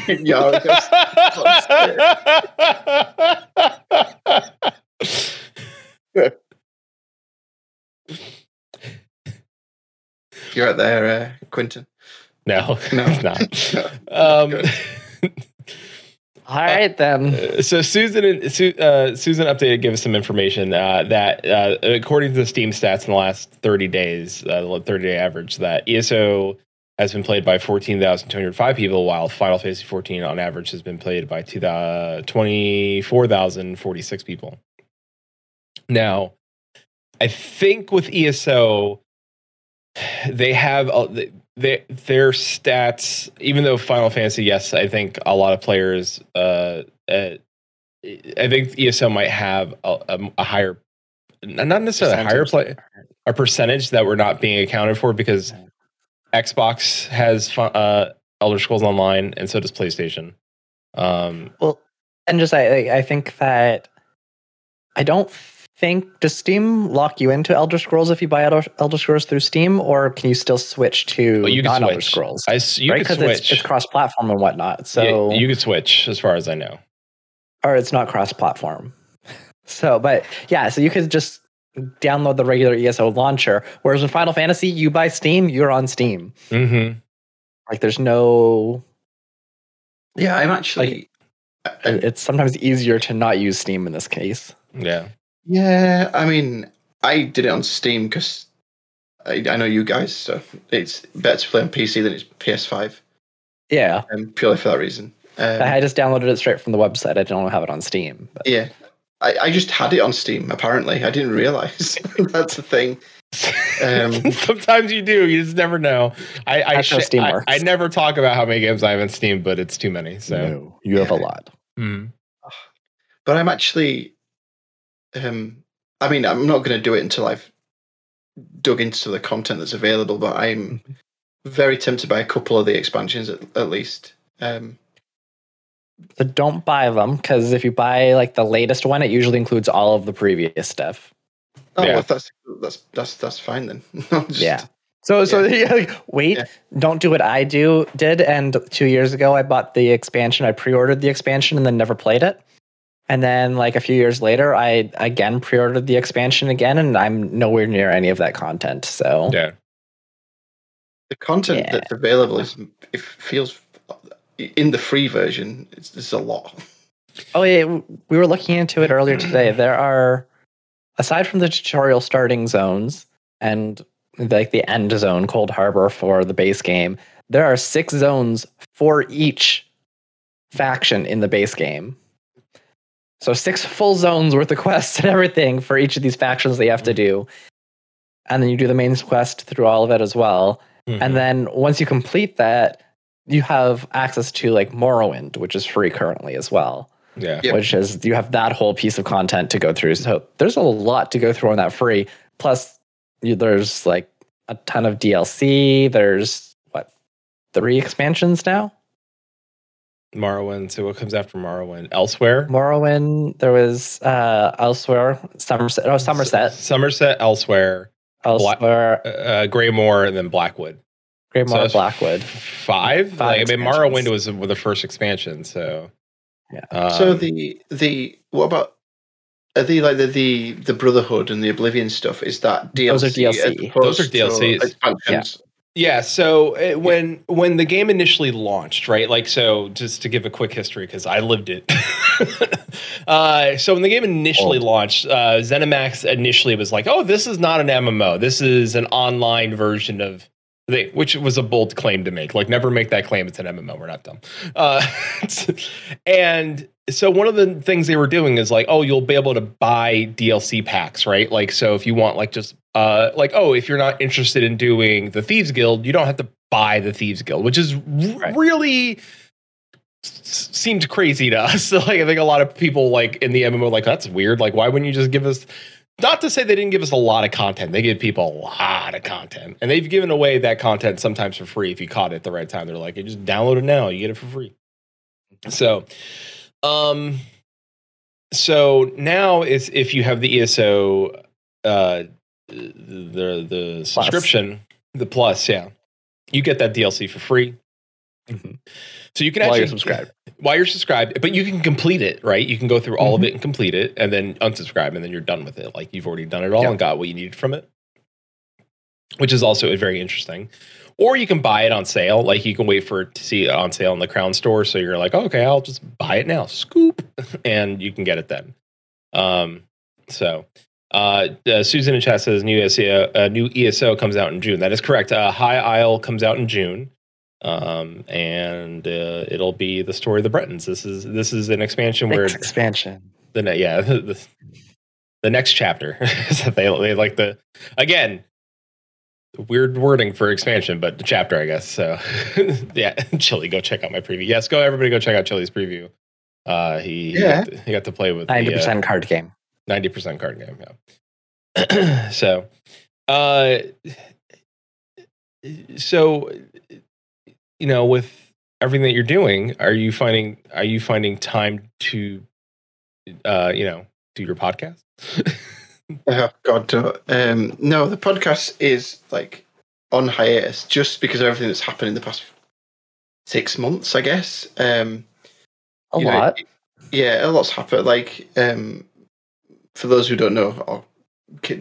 Yar, *laughs* You're out there, uh, Quentin. no, No. *laughs* it's not. Um, *laughs* All right then. Uh, so Susan and uh, Susan updated give us some information uh, that uh, according to the Steam stats in the last 30 days, uh, the 30 day average, that ESO has been played by 14,205 people, while Final Fantasy 14 on average has been played by 2, uh, 24,046 people. Now, I think with ESO, they have uh, they, they, their stats. Even though Final Fantasy, yes, I think a lot of players. Uh, uh, I think ESO might have a, a, a higher, not necessarily a higher play, a percentage that we're not being accounted for because Xbox has uh, Elder Scrolls Online, and so does PlayStation. Um, Well, and just I I- think that I don't think does Steam lock you into Elder Scrolls if you buy Elder, Elder Scrolls through Steam, or can you still switch to Well, you non Elder. Scrolls? I you right, because switch. it's, it's cross-platform and whatnot. So Yeah, you could switch, as far as I know. or it's not cross-platform. *laughs* So, but yeah, so you could just download the regular ESO launcher. Whereas in Final Fantasy, you buy Steam, you're on Steam. Mm-hmm. Like there's no. Yeah, I'm actually. uh, It's sometimes easier to not use Steam in this case. Yeah. yeah, I mean, I did it on Steam because I, I know you guys, so it's better to play on PC than it's PS5, Yeah, um, purely for that reason. Um, I just downloaded it straight from the website. I don't have it on Steam. But yeah, I, I just had it on Steam. Apparently, I didn't realize *laughs* that's the thing. Um, *laughs* Sometimes you do. You just never know. I I, sh- Steam I. I never talk about how many games I have on Steam, but it's too many. So no, you have a lot. Mm. but I'm actually, um, I mean, I'm not going to do it until I've dug into the content that's available. But I'm very tempted by a couple of the expansions at, at least. Um, So don't buy them because if you buy like the latest one, it usually includes all of the previous stuff. oh, Yeah. well, that's that's that's that's fine then. *laughs* Just- Yeah. So so *laughs* like, wait, Yeah. don't do what I do did. And two years ago, I bought the expansion. I pre-ordered the expansion and then never played it. And then like a few years later, I again pre-ordered the expansion again, and I'm nowhere near any of that content. So Yeah. The content Yeah. that's available is it feels in the free version. It's, it's a lot. Oh yeah, we were looking into it earlier today. There are, aside from the tutorial starting zones and like the end zone, Coldharbour for the base game, there are six zones for each faction in the base game. So six full zones worth of *laughs* quests and everything for each of these factions that you have to do, and then you do the main quest through all of it as well. Mhm. And then once you complete that, you have access to like Morrowind, which is free currently as well yeah. Yep. which is you have that whole piece of content to go through. So there's a lot to go through on that free. Plus, you, there's like a ton of DLC. There's what three expansions now? Morrowind. So what comes after Morrowind? Elsweyr. Morrowind. There was uh Elsweyr. Summerset. Oh, Summerset. S- Summerset. Elsweyr. Elsweyr. Uh, Greymoor, and then Blackwood. So Greymoor. that's Blackwood. Five. Five like, I mean, expansions. Morrowind was was the first expansion. So. Yeah. Um, so the the what about are the like the, the the Brotherhood and the Oblivion stuff? Is that DLC? Those are DLC. Those are DLCs. Expansions? Yeah, so uh, when when the game initially launched, right? Like, so just to give a quick history, because I lived it. *laughs* uh, so when the game initially launched, uh, ZeniMax initially was like, "Oh, this is not an MMO. This is an online version of They, which was a bold claim to make. Like, never make that claim. It's an MMO. We're not dumb. Uh, *laughs* and so one of the things they were doing is like, oh, you'll be able to buy DLC packs, right? Like, so if you want like just uh, like, oh, if you're not interested in doing the Thieves Guild, you don't have to buy the Thieves Guild, which is r- really s- seemed crazy to us. *laughs* Like, I think a lot of people like in the MMO, like, that's weird. Like, why wouldn't you just give us? Not to say they didn't give us a lot of content. They give people a lot of content, and they've given away that content sometimes for free if you caught it at the right time. They're like, hey, just download it now, you get it for free. So, um, so now is if you have the ESO, uh, the the subscription, the plus, yeah, you get that DLC for free. Mhm. So you can While actually you're subscribed. while you're subscribed, but you can complete it, right? You can go through all Mm-hmm. of it and complete it, and then unsubscribe, and then you're done with it. Like you've already done it all Yeah. and got what you needed from it, which is also very interesting. Or you can buy it on sale. Like you can wait for it to see it on sale in the Crown Store. So you're like, okay, I'll just buy it now, scoop, *laughs* and you can get it then. Um, so uh, uh, Susan in chat says new ESO, uh, new ESO comes out in June. That is correct. Uh, High Isle comes out in June, um, and uh, it'll be the story of the Bretons. This is this is an expansion where expansion. the ne- yeah *laughs* the, the next chapter *laughs* that they they like the again weird wording for expansion, but the chapter I guess. So *laughs* yeah, Chili, go check out my preview. Yes, go everybody go check out Chili's preview. Uh, he he, Yeah. got to, he got to play with Ninety the, uh, percent card game. ninety percent card game. Yeah. *clears throat* so, uh, so you know, with everything that you're doing, are you finding are you finding time to, uh, you know, do your podcast? *laughs* Oh God, no. Um, no, the podcast is like on hiatus just because of everything that's happened in the past six months, I guess. Um, A you know, lot. yeah, a lot's happened. Like, um, for those who don't know or ca-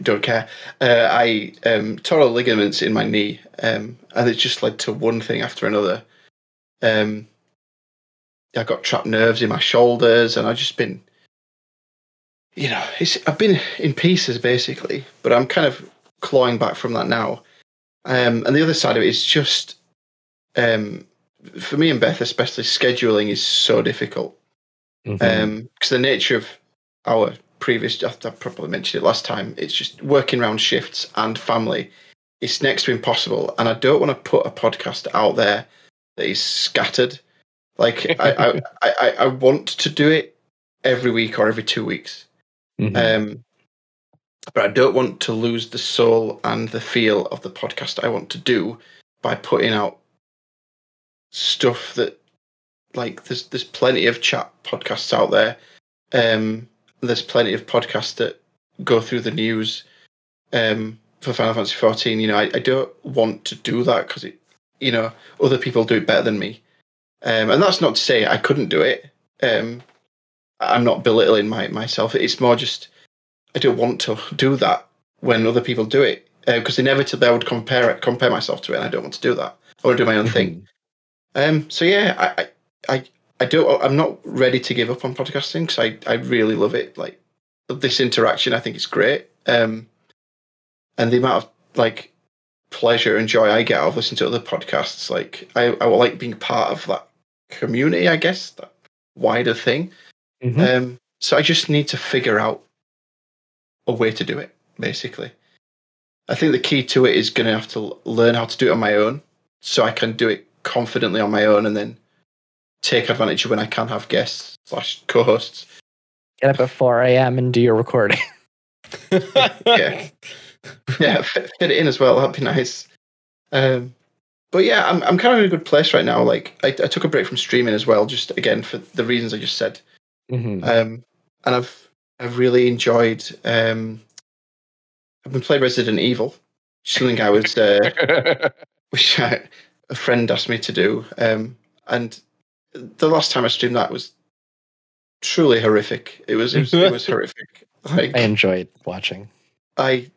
don't care, uh, I um, tore a ligaments in my knee, um, and it just led to one thing after another. Um, I got trapped nerves in my shoulders, and I've just been, you know, it's, I've been in pieces basically, but I'm kind of clawing back from that now. Um, and the other side of it is just, um, for me and Beth especially, scheduling is so difficult Mhm. um because the nature of our previous I probably mentioned it last time it's just working around shifts and family. It's next to impossible and i don't want to put a podcast out there that is scattered. Like *laughs* I, I, I i want to do it every week or every two weeks. Mhm. um but i don't want to lose the soul and the feel of the podcast i want to do by putting out stuff that like there's there's plenty of chat podcasts out there. Um there's plenty of podcasts that go through the news um for final fantasy 14 you know i, I don't want to do that because it you know other people do it better than me. Um and that's not to say i couldn't do it. Um i'm not belittling my myself. It's more just i don't want to do that when other people do it because inevitably i would compare it compare myself to it and i don't want to do that i want to do my own thing. *laughs* Um, so yeah, I, I, I, don't. I'm not ready to give up on podcasting because I, I really love it. Like this interaction, I think it's great. Um, and the amount of like pleasure and joy I get out of listening to other podcasts, like I, I like being part of that community. I guess that wider thing. Mhm. Um, so I just need to figure out a way to do it. Basically, I think the key to it is going to have to learn how to do it on my own, so I can do it confidently on my own, and then take advantage of when I can have guests slash co-hosts. Get up at 4 a.m. and do your recording. *laughs* Yeah. Yeah, fit, fit it in as well. That'd be nice. Um, but yeah, I'm I'm kind of in a good place right now. Like I, I took a break from streaming as well, just again for the reasons I just said. Mhm. Um, and I've I've really enjoyed. Um, I've been playing Resident Evil, something I was uh, *laughs* which I, a friend asked me to do. Um, and the last time I streamed that was truly horrific. It was it was, it was *laughs* horrific. Like I enjoyed watching. I,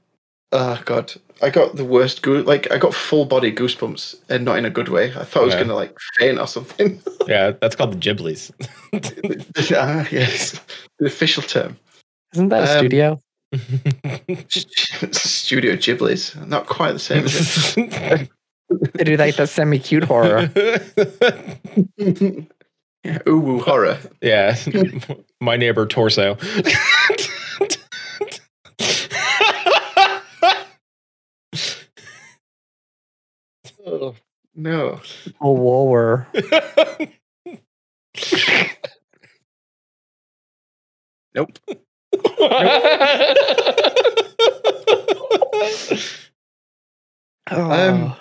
oh god, I got the worst goo. Like I got full body goosebumps, and not in a good way. I thought I was gonna like faint or something. *laughs* yeah, that's called the Ghiblies. *laughs* ah, yes, the official term. Isn't that a Um, studio? Studio Ghiblies, not quite the same. Is? They do like the semi cute horror. *laughs* Ooh, woo horror. yeah, *laughs* my neighbor torso. *laughs* Oh no. Oh, whoa, Nope. Um,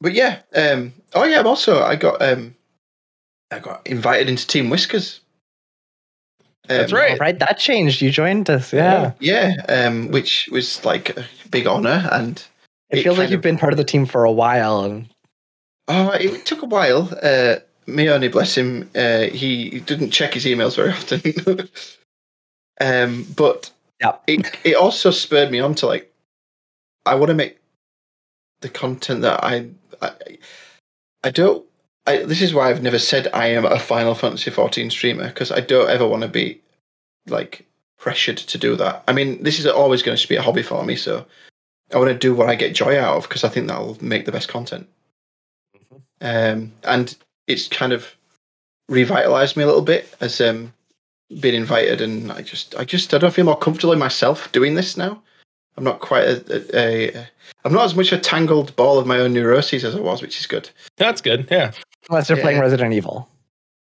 But yeah. Um. Oh yeah. I'm also. I got. Um. I got invited into Team Whiskers. That's Um, right. That changed. You joined us. Yeah. Yeah. Um. Which was like a big honor, and It It feels like kind you've of- been part of the team for a while. And oh, it took a while. Uh. Me only bless him. Uh. He, he didn't check his emails very *laughs* often. um. But Yep. it it also spurred me on to like. I want to make the content that I I, I don't. I, this is why I've never said I am a Final Fantasy XIV streamer because I don't ever want to be like pressured to do that. I mean, this is always going to be a hobby for me, so I want to do what I get joy out of because I think that'll make the best content. Um, and it's kind of revitalized me a little bit as um being invited, and I just, I just, I don't feel more comfortable in myself doing this now. I'm not quite a, a, a I'm not as much a tangled ball of my own neuroses as I was, which is good. That's good. Yeah. unless you're Yeah. playing Resident Evil.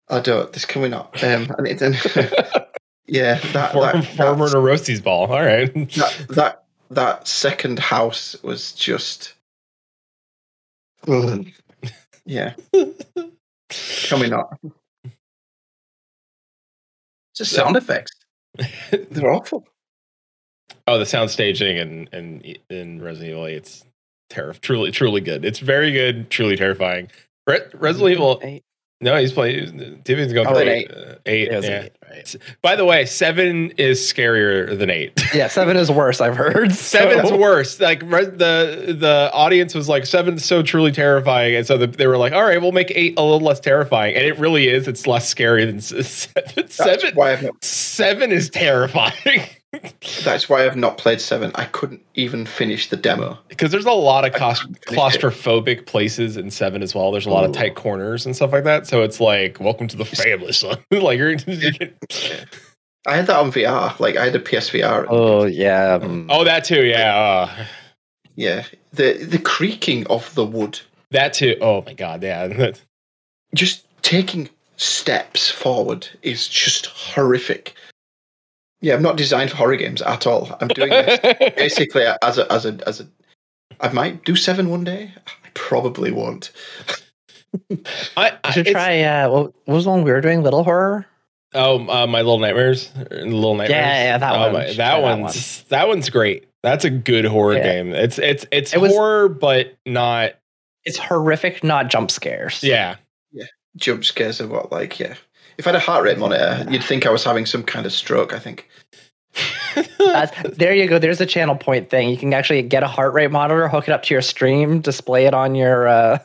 I don't. This can we not? Um, I need to, *laughs* yeah, that Form, that, former that, Neurosis ball. All right. that that that second house was just, yeah. Can we not? Just sound effects. They're awful. Oh, the sound staging and and in Resident Evil 8, it's terrifying. Truly, truly good. It's very good. Truly terrifying. Re- Resident Evil. Eight. No, he's playing. Timmy's going Oh, for an eight. Uh, eight. Yeah. eight, right? By the way, seven is scarier than eight. Yeah, seven is worse. I've heard. *laughs* Seven's worse. Like re- the the audience was like seven's so truly terrifying, and so the, they were like, "All right, we'll make eight a little less terrifying," and it really is. It's less scary than *laughs* seven. That's Seven, why I've not. seven is terrifying *laughs* That's why I've not played seven. I couldn't even finish the demo. because there's a lot of I claus- it. claustrophobic places in seven as well. There's a lot of tight corners and stuff like that. So it's like, welcome to the family, son. *laughs* like you're. *laughs* I had that on VR. Like I had a PSVR. Oh yeah. um, oh, that too. Yeah, uh, Yeah, the the creaking of the wood, that too. Oh my god. Yeah. *laughs* just taking steps forward is just horrific. Yeah, I'm not designed for horror games at all. I'm doing this *laughs* basically as a as a as a. I might do seven one day. I probably won't. *laughs* I, I I should try. Uh, what, what was the one we were doing? Little horror. Oh, uh, my little nightmares, little nightmares. yeah, that oh, one. My, that try that one's that one's great. That's a good horror Yeah. game. It's it's it's It was- horror, but not. It's horrific, not jump scares. Yeah, yeah, Jump scares are what like yeah. If I had a heart rate monitor, you'd think I was having some kind of stroke. I think. That's, there you go. There's a channel point thing. You can actually get a heart rate monitor, hook it up to your stream, display it on your uh,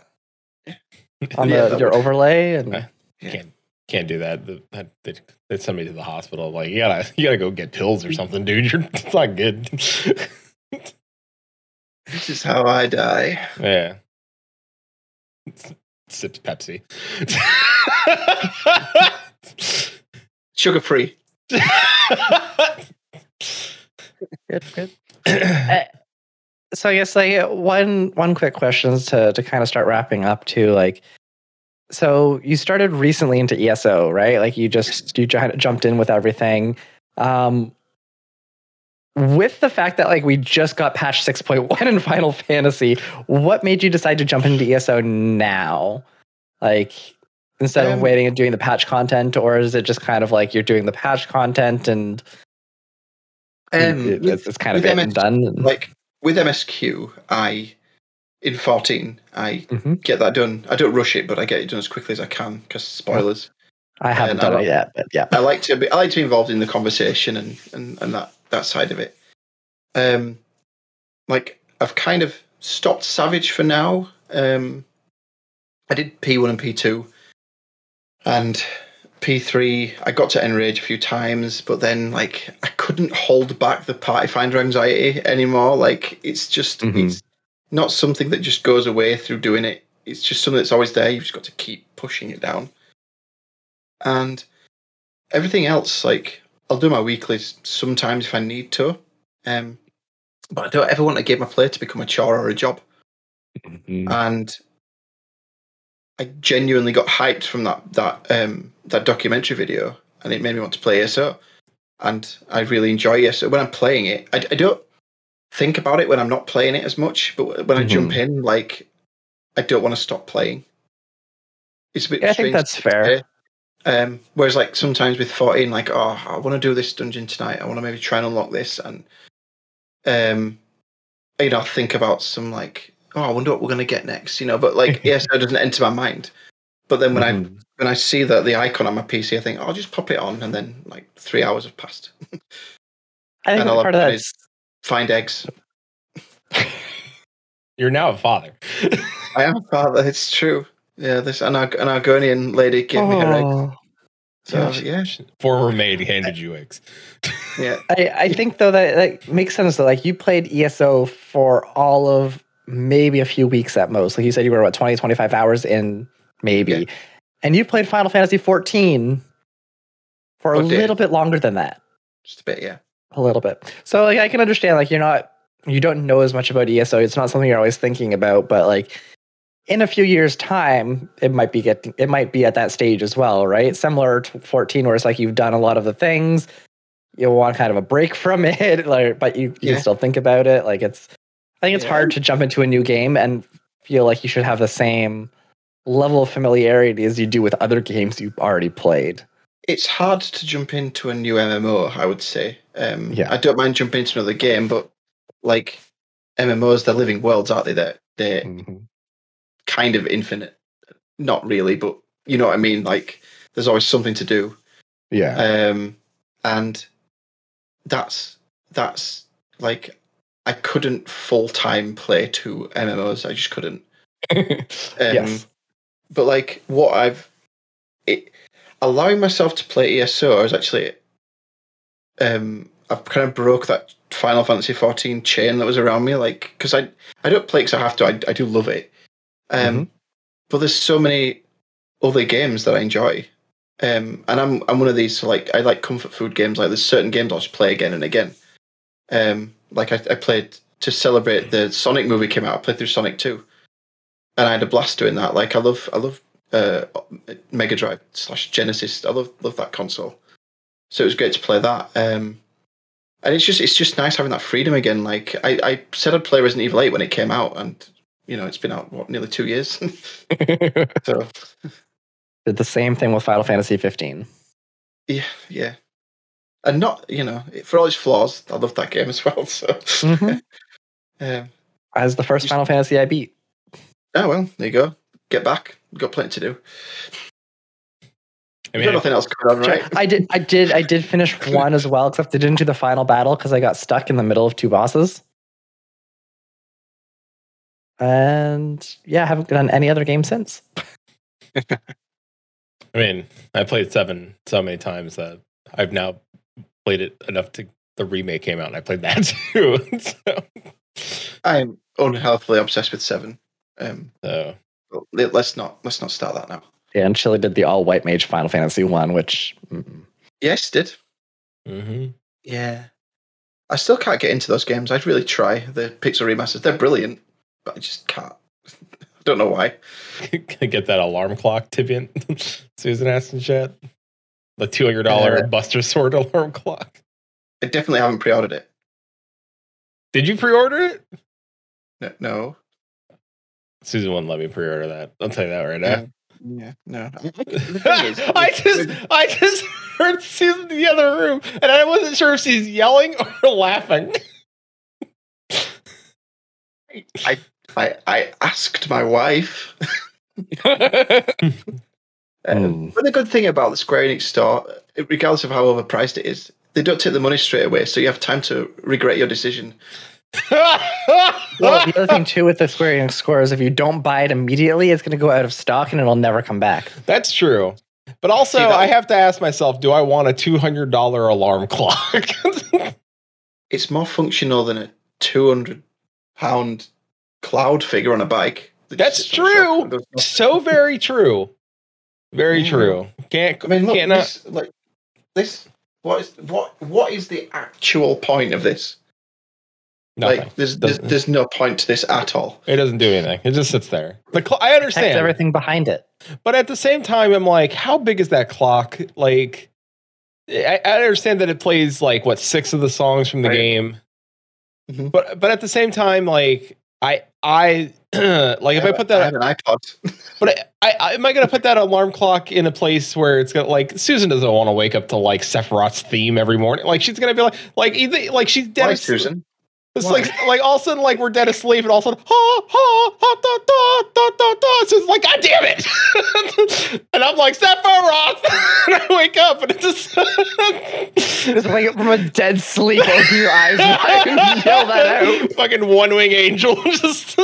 on Yeah, the, your would- overlay, and Okay. can't can't do that. The- that- They, they send me to the hospital. Like you gotta you gotta go get pills or something, dude. You're *laughs* it's not good. This is how I die. yeah. Sips Pepsi. Sugar free. good, good. *clears throat* Uh, so I guess like one one quick questions to to kind of start wrapping up to like so you started recently into ESO, right? Like you just you ju- jumped in with everything. Um with the fact that like we just got patch 6.1 in Final Fantasy, what made you decide to jump into ESO now? Like instead of Um, waiting and doing the patch content or is it just kind of like you're doing the patch content and Um, it- it's, it's kind of with it and MS done? and- like with MSQ, I in 14, I Mhm. get that done. I don't rush it, but I get it done as quickly as I can because spoilers. I haven't and done I it yet, but yeah. I like to be I like to be involved in the conversation and and, and that that side of it. Um, like I've kind of stopped Savage for now. Um, I did P one and P two, and P three. I got to Enrage a few times, but then like I couldn't hold back the party finder anxiety anymore. Like it's just Mhm. it's not something that just goes away through doing it. It's just something that's always there. You've just got to keep pushing it down. And everything else, like I'll do my weeklies sometimes if I need to. Um, but I don't ever want a game I play to become a chore or a job. Mhm. And I genuinely got hyped from that that um, that documentary video, and it made me want to play ESO. And I really enjoy ESO when I'm playing it. I, I don't think about it when I'm not playing it as much, but when I jump in, like I don't want to stop playing. It's a bit. Yeah, I think that's fair. Say. Um, whereas, like sometimes with 14, like, oh, I want to do this dungeon tonight. I want to maybe try and unlock this, and um, you know, think about some like, oh, I wonder what we're gonna get next, you know. But like, *laughs* ESO doesn't enter my mind. But then when I Mhm. when I see that the icon on my PC, I think oh, I'll just pop it on, and then like three hours have passed. *laughs* I think And all part of I've done that's Find eggs. *laughs* You're now a father. I am a father. It's true. Yeah, this an, Arg- an Argonian lady gave me her eggs. Oh. So yeah, Former maid handed you eggs. *laughs* yeah. I, I think though that like makes sense though. Like you played ESO for all of maybe a few weeks at most. Like you said you were what 20, 25 hours in maybe. Yeah. And you played Final Fantasy 14 for a Oh, did. little bit longer than that. Just a bit. Yeah. A little bit. So like I can understand like you're not you don't know as much about ESO. It's not something you're always thinking about, but like in a few years time it might be getting it might be at that stage as well, right? Similar to 14 where it's like you've done a lot of the things you want kind of a break *laughs* from it like but you, you Yeah. still think about it like it's i think it's Yeah. hard to jump into a new game and feel like you should have the same level of familiarity as you do with other games you've already played It's hard to jump into a new MMO. I would say. Um, Yeah. I don't mind jumping into another game, but like MMOs, they're living worlds, aren't they? They're they're kind of infinite. Not really, but you know what I mean. Like there's always something to do. yeah um, and that's that's like I couldn't full time play two MMOs. I just couldn't. *laughs* Um, yes But like what I've it, allowing myself to play ESO is actually um I've kind of broke that Final Fantasy 14 chain that was around me. Like because I I don't play because I have to. I I do love it. Um, but there's so many other games that I enjoy. Um, and I'm I'm one of these like I like comfort food games. Like there's certain games I'll just play again and again. Um, like I, I played to celebrate the Sonic movie came out. I played through Sonic Two, and I had a blast doing that. Like I love I love uh, Mega Drive slash Genesis. I love love that console. So it was great to play that. Um, and it's just it's just nice having that freedom again. Like I, I said I'd play Resident Evil Eight when it came out, and you know it's been out what nearly two years. *laughs* *laughs* so did the same thing with final fantasy 15 yeah, yeah. And not you know for all its flaws, I love that game as *laughs* well. So Mhm. um, as the first You- final fantasy i beat oh well, there you go. Get back. We've got plenty to do. I We've mean, got nothing else going on, right? i did i did i did finish one as well except i didn't do the final battle because i got stuck in the middle of two bosses and yeah i haven't done any other game since *laughs* I mean, I played seven so many times that I've now played it enough to the remake came out and I played that *laughs* too. so, I'm unhealthily obsessed with seven. Um, so let- let's not let's not start that now. Yeah, and Chili did the all white mage Final Fantasy one, which mm, Yes, did. mhm. Yeah. I still can't get into those games. I'd really try. The pixel remasters, they're brilliant, but I just can't. I *laughs* don't know why. *laughs* I get that alarm clock Tibian *laughs* Susan asked in chat. The two hundred dollar Uh, Buster Sword alarm clock. I definitely haven't pre-ordered it. Did you pre-order it? No, no. Susan wouldn't let me pre-order that. I'll tell you that right now. Yeah, no. The is, I just I just heard Susan in the other room and I wasn't sure if she's yelling or laughing. I, I, I asked my wife. Um, *laughs* Mm. But the good thing about the Square Enix store, regardless of how overpriced it is, they don't take the money straight away, so you have time to regret your decision. *laughs* well, the other thing too with the Square Enix score is if you don't buy it immediately, it's going to go out of stock and it'll never come back. That's true. But also, See, I have to ask myself, do I want a $200 alarm clock? *laughs* It's more functional than a two hundred pound cloud figure on a bike. that That's sits on the shelf true. and so *laughs* very true. Very Yeah. true. Can't I mean, look, can't not. this, like this. What is what? What is the actual point of this? Nothing. Like, there's, there's there's no point to this at all. it doesn't do anything. It just sits there. The cl- I Protect understand, everything behind it. but at the same time, I'm like, how big is that clock? Like, I, I understand that it plays like what six of the songs from the Right. game, Mhm. but but at the same time, like I I *clears throat* like if I put I that have an iPod. *laughs* But I, I, am I going to put that alarm clock in a place where it's got like Susan doesn't want to wake up to like Sephiroth's theme every morning. Like she's going to be like like either like she's dead. Why. Susan? It's Why? like like all of a sudden like we're dead asleep and all of a sudden ha ha ha da da da da da. It's just like God damn it, *laughs* and I'm like Sephiroth, *laughs* and I wake up and it's just *laughs* Just wake up from a dead sleep, open your eyes wide, yell that out. Fucking one wing angel just.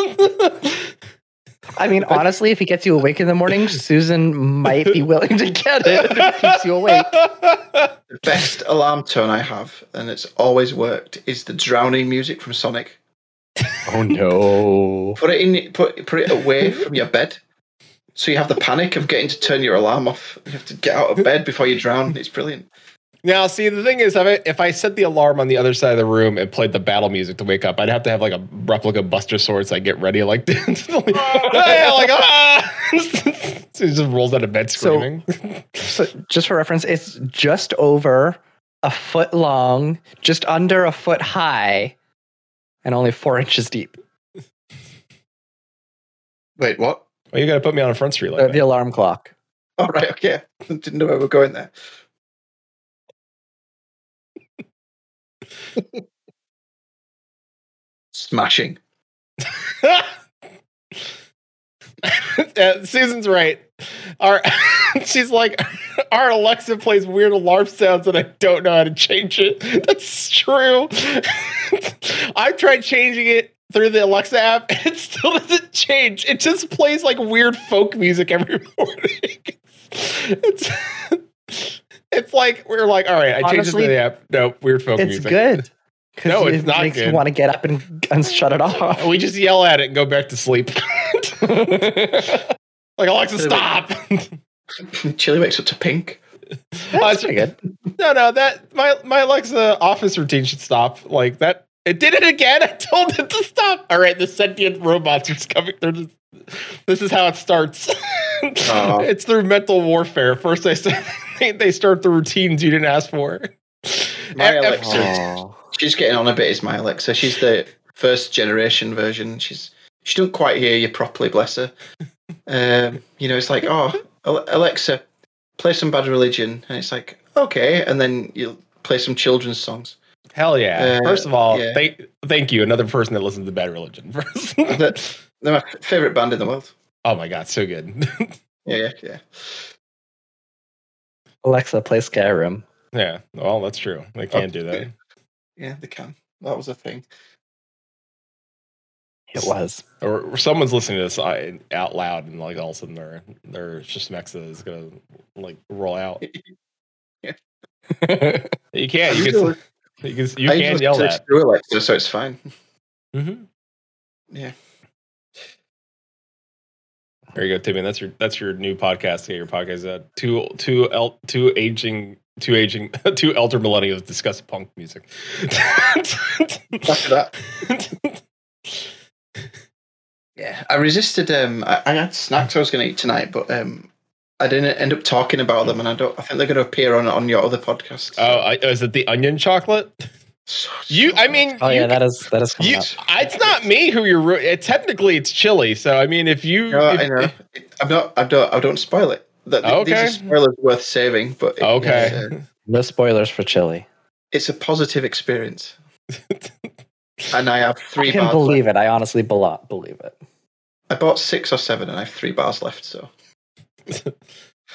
I mean, honestly, if he gets you awake in the morning, Susan might be willing to get it if it keeps you awake. The best alarm tone I have, and it's always worked, is the drowning music from Sonic. Oh no! Put it in, put put it away from your bed, so you have the panic of getting to turn your alarm off. You have to get out of bed before you drown. It's brilliant. Now, see, the thing is, if I, if I set the alarm on the other side of the room and played the battle music to wake up, I'd have to have like a replica Buster Sword so I get ready like *laughs* this. like, yeah, like ah! *laughs* so he just rolls out of bed screaming. So, just for reference, it's just over a foot long, just under a foot high, and only four inches deep. Wait, what? well, you got to put me on a front street like Uh, the alarm clock. All right, okay. *laughs* Didn't know where we're going there. Smashing. Yeah, *laughs* uh, Susan's right. Our *laughs* she's like *laughs* our Alexa plays weird alarm sounds and I don't know how to change it. That's true. I've tried changing it through the Alexa app and it still doesn't change. It just plays like weird folk music every morning. It's it's like we're like, all right, I changed Honestly, it to the app. No, weird folk It's music. good. 'cause No, it's it not makes good. you want to get up and, and shut it off. *laughs* We just yell at it and go back to sleep. *laughs* like Alexa, stop. *laughs* Chili wakes up to pink. That's pretty good. No, no, that my my Alexa office routine should stop. Like that, it did it again. I told it to stop. All right, the sentient robots are coming. They're just, this is how it starts. Oh. it's through mental warfare. First, they start, *laughs* they start the routines you didn't ask for. My F- Alexa, Oh. she's getting on a bit. Is my Alexa? She's the first generation version. She's she don't quite hear you properly. Bless her. Um, you know, it's like, oh, Alexa, play some Bad Religion, and it's like, okay, and then you play some children's songs. Hell yeah! Uh, First of all, yeah. thank thank you, another person that listens to Bad Religion. *laughs* They're, they're my favorite band in the world. Oh my god, so good. Yeah, yeah, *laughs* yeah. Alexa, play Skyrim. yeah, well, that's true. They can't do that. Yeah, they can. That was a thing. It was. or, or someone's listening to this out loud and like all of a sudden their their Shishmexa is gonna like roll out. *laughs* *laughs* You can't. You can. usually- You can. You I can yell search that. through Alexa, so it's fine. Mm-hmm. Yeah. There you go, Timmy. That's your that's your new podcast. Get your podcast out. Two two el, two aging two aging *laughs* two elder millennials discuss punk music. After that, *laughs* yeah, I resisted. Um, I, I had snacks I was going to eat tonight, but um, I didn't end up talking about them, and I don't. I think they're going to appear on on your other podcast. oh, I, is it the onion chocolate? *laughs* So- You, I mean, Oh you, yeah, that is that is coming you, up. it's not me who you're. It, technically, it's chili. So I mean, if you, No, if- I know. I'm not. I don't. I don't spoil it. That these Okay. are spoilers worth saving, but it- Okay. it's, uh, *laughs* No spoilers for Chili. it's a positive experience, *laughs* and I have three I can bars. believe left. it. I honestly belo- believe it. I bought six or seven, and I have three bars left. So *laughs*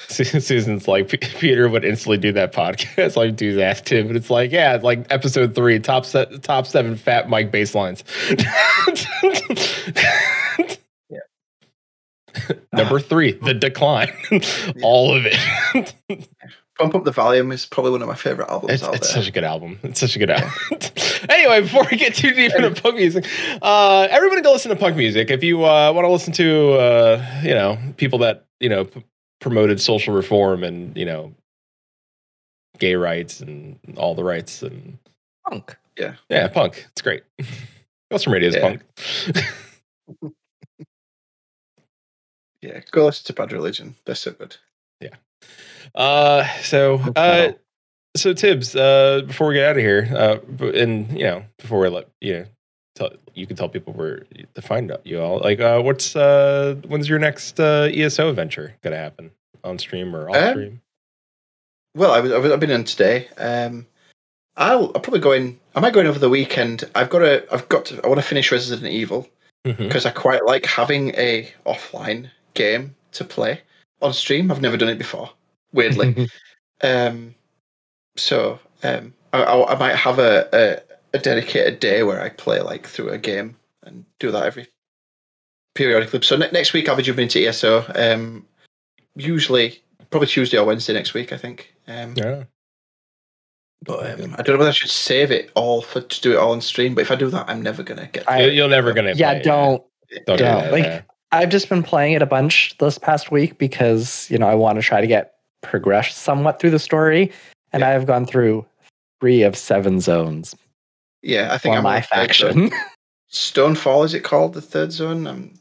Susan's like Peter would instantly do that podcast *laughs* like do that too, but it's like yeah, like episode three, top set, top seven fat Mike baselines. *laughs* Yeah. *laughs* Number three, the decline, all of it. Pump Up the Valuum is probably one of my favorite albums It's, it's such a good album. It's such a good album. anyway, before we get too deep into punk music, uh, everybody go listen to punk music. If you uh, want to listen to, uh, you know, people that you know promoted social reform and you know, gay rights and all the rights and Punk. yeah, yeah, punk. It's great. Western Radio is Yeah. punk. *laughs* Yeah, go listen to Bad Religion. They're so good. Yeah. Uh, so uh, so Tibbs, uh, before we get out of here, uh, and you know, before we let you know, tell you can tell people where to find out you all. Like, uh, what's uh, when's your next uh, ESO adventure gonna happen on stream or off Um, stream? Well, I was, I was, I've been in today. Um, I'll, I'll probably go in. I might go in over the weekend. I've got to. I've got to. I want to finish Resident Evil because I quite like having a offline game to play on stream. I've never done it before. Weirdly, *laughs* um, so um, I, I, I might have a, a a dedicated day where I play like through a game and do that every periodically. So ne- next week I'll be jumping into ESO. Um, usually, probably Tuesday or Wednesday next week. I think. Um, Yeah. but um, I don't know whether I should save it all for to do it all on stream. But if I do that, I'm never gonna get. I- You- You're never gonna. yeah, play it. don't. Don't do don't. that. Like, yeah. I've just been playing it a bunch this past week because you know I want to try to get progressed somewhat through the story, and Yeah. I've gone through three of seven zones Yeah, I think for I'm my on the third faction. *laughs* Stonefall is it called the third zone? Um,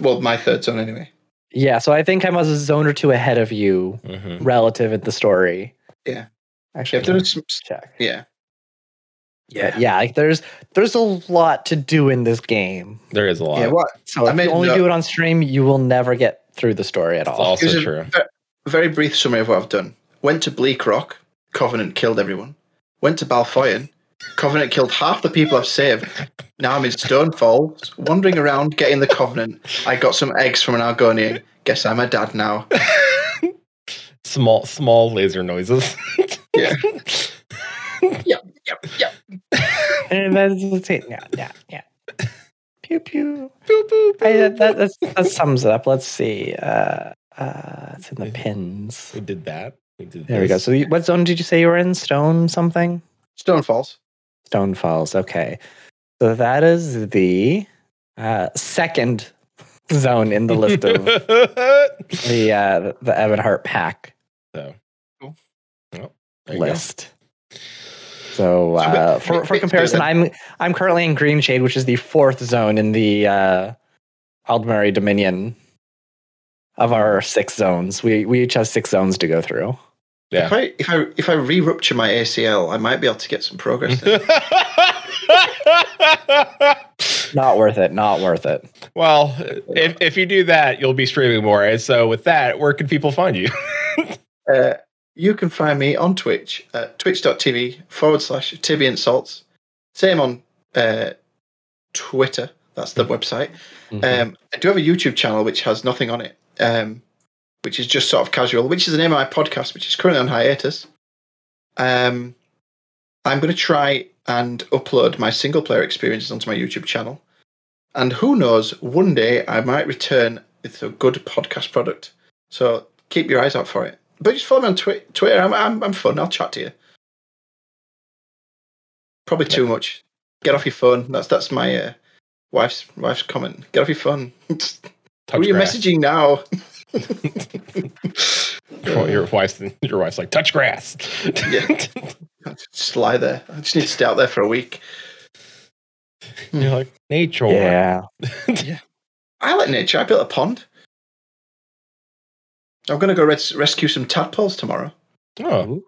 well, my third zone anyway. yeah, so I think I'm a zone or two ahead of you Mhm. relative at the story. Yeah. actually, If there's some, check. yeah, Yeah, yeah, like there's there's a lot to do in this game. There is a lot. yeah. What So I if made you only no- do it on stream, you will never get through the story at It's all. also Here's a true. ve- very brief summary of what I've done. Went to Bleakrock, Covenant killed everyone. Went to Bal Foyen, Covenant killed half the people I've saved. Now I'm in Stonefall, wandering around getting the Covenant. I got some eggs from an Argonian. Guess I'm a dad now. *laughs* Small, small laser noises. *laughs* Yeah. Yep, yep, yep. and that's it. Yeah, yeah, yeah. Pew pew. Boop, boop, I, boop, that, that's, that sums it up. Let's see. Uh, uh, it's in the pins. We did that. We did. There we go. So, you, what zone did you say you were in? Stone something? Stonefalls. Stone Falls. Okay. So that is the uh, second zone in the list of *laughs* the uh, the Ebonheart Pact so, Cool. Well, list. So uh, for, for comparison, I'm I'm currently in Greenshade, which is the fourth zone in the uh, Aldmeri Dominion of our six zones. We we each have six zones to go through. Yeah. If I if I if I re-rupture my ACL, I might be able to get some progress. *laughs* Not worth it. Not worth it. well, if if you do that, you'll be streaming more. And so, with that, where can people find you? *laughs* Uh, you can find me on Twitch at twitch.tv forward slash Tibby and Salts. Same on uh, Twitter. That's the website. Um, I do have a YouTube channel which has nothing on it, um, which is just sort of casual, which is the name of my podcast, which is currently on hiatus. Um, I'm going to try and upload my single player experiences onto my YouTube channel. And who knows, one day I might return with a good podcast product. So keep your eyes out for it. But just follow me on twi- Twitter. I'm, I'm, I'm fun. I'll chat to you. Probably too much. Get off your phone. That's that's my uh, wife's wife's comment. Get off your phone. *laughs* Who are you messaging now? *laughs* Your, your wife's your wife's like touch grass. Yeah. just lie there. I just need to stay out there for a week. You're like nature. Yeah. *laughs* I like nature. I built a pond. I'm going to go res- rescue some tadpoles tomorrow. Oh,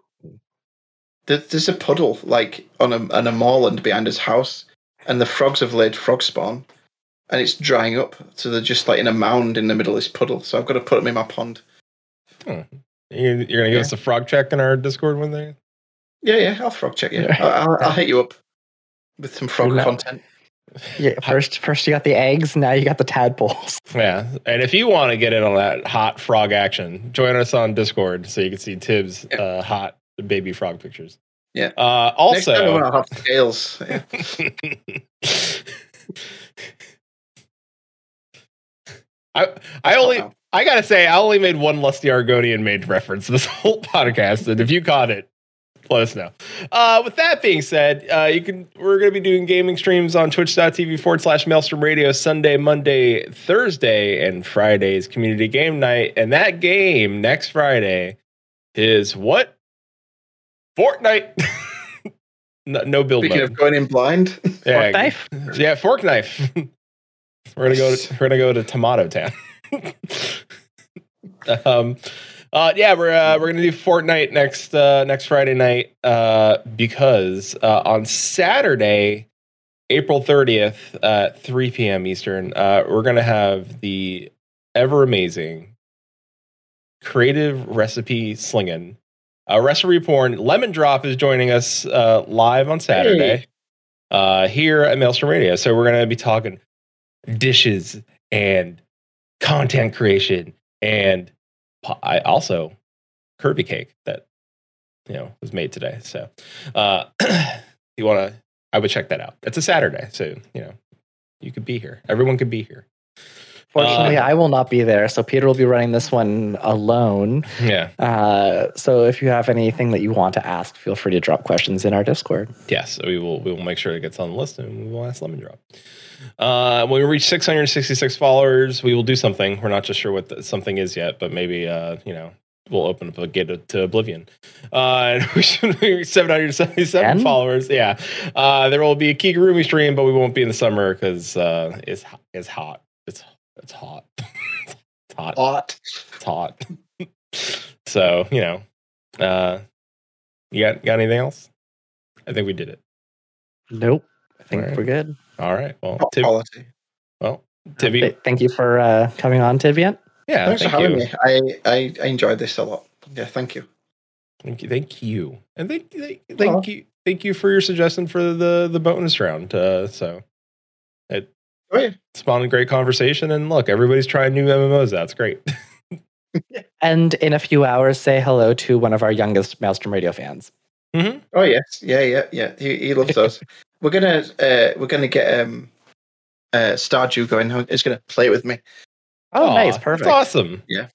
There- There's a puddle like on a on a moorland behind his house, and the frogs have laid frog spawn, and it's drying up. So they're just like in a mound in the middle of this puddle. So I've got to put them in my pond. you, you're gonna give Yeah. us a frog check in our Discord one day. Yeah, yeah. I'll frog check you. Yeah. I'll, I'll, I'll hit you up with some frog content. Yeah. First, first you got the eggs. Now you got the tadpoles. *laughs* Yeah, and if you want to get in on that hot frog action, join us on Discord so you can see Tibbs' Yeah. uh, hot baby frog pictures. Yeah. Uh, also, Next time also, I'll have scales. Yeah. *laughs* *laughs* I I only I gotta say, I only made one Lusty Argonian made reference this *laughs* whole podcast, and if you caught it, let us know. Uh, with that being said, uh, you can we're going to be doing gaming streams on twitch.tv forward slash maelstrom radio Sunday, Monday, Thursday, and Friday's community game night. And that game next Friday is what? Fortnite. *laughs* no, no build Speaking mode. of going in blind, yeah, Fork knife? yeah, fork knife. *laughs* we're gonna go. To, we're gonna go to Tomato Town. *laughs* um, uh, yeah, we're uh, we're gonna do Fortnite next uh, next Friday night uh, because uh, on Saturday, April thirtieth, at three p.m. Eastern, uh, we're gonna have the ever amazing creative recipe slinging. Uh, recipe porn. Lemon Drop is joining us uh, live on Saturday uh, here at Maelstrom Radio. So we're going to be talking dishes and content creation and I also Kirby cake that you know was made today. So uh, *clears throat* you want to? I would check that out. It's a Saturday, so you know you could be here. Everyone could be here. Fortunately, Uh, I will not be there, so Peter will be running this one alone. Yeah. Uh, so if you have anything that you want to ask, feel free to drop questions in our Discord. Yes, we will. We will make sure it gets on the list, and we will ask Lemon Drop. Uh, when we reach 666 followers, we will do something. We're not just sure what the, something is yet, but maybe uh, you know we'll open up a gate to, to Oblivion. Uh, and *laughs* we should be 777 Ten? followers. Yeah, uh, there will be a Kigurumi stream, but we won't be in the summer because uh, it's it's hot. It's it's hot. *laughs* it's hot. hot. It's hot. *laughs* so you know, uh, you got got anything else? I think we did it. Nope. I think Alright. we're good. All right. Well, Tib, quality. well, Tibby, Th- Thank you for uh, coming on, Tibian. yeah, Thanks thank for having you. me. I, I I enjoyed this a lot. Yeah, thank you. thank you, thank you, and thank thank, thank you, thank you for your suggestion for the the bonus round. Uh, so it Oh yeah. spawned a great conversation, and look, everybody's trying new MMOs. That's great. *laughs* And in a few hours, say hello to one of our youngest Maelstrom Radio fans. hmm Oh yes. Yeah, yeah, yeah. He, he loves *laughs* those. we're gonna uh we're gonna get um uh Stardew going. He's gonna play with me. Oh, nice, perfect. That's awesome. Yeah.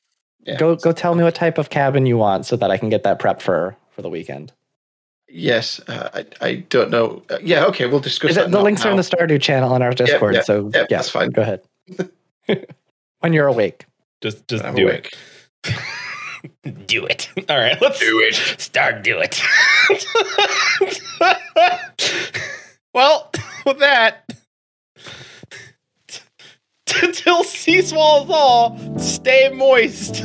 Go go tell me what type of cabin you want so that I can get that prepped for for the weekend. Yes. Uh, I I don't know. Uh, yeah. Okay. We'll discuss Is that. it, the not links are in now. the Stardew channel on our Discord. yeah, so yeah, yeah, that's fine. Go ahead. *laughs* when you're awake. Just just I'm do awake. it. *laughs* do it. All right, let's Do it. Start do it. *laughs* well, with that, till sea swallows all, stay moist.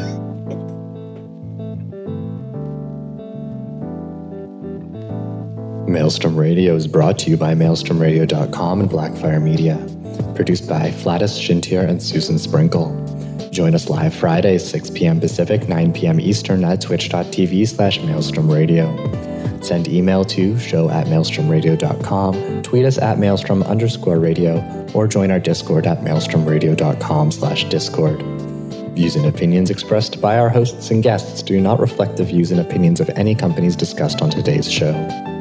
Maelstrom Radio is brought to you by maelstromradio.com and Blackfire Media. Produced by Flatus Shintier and Susan Sprinkle. Join us live Friday, 6 p.m. Pacific, 9 p.m. Eastern at twitch.tv slash maelstrom radio. Send email to show at maelstromradio.com, tweet us at maelstrom underscore radio, or join our Discord at maelstromradio.com slash discord. Views and opinions expressed by our hosts and guests do not reflect the views and opinions of any companies discussed on today's show.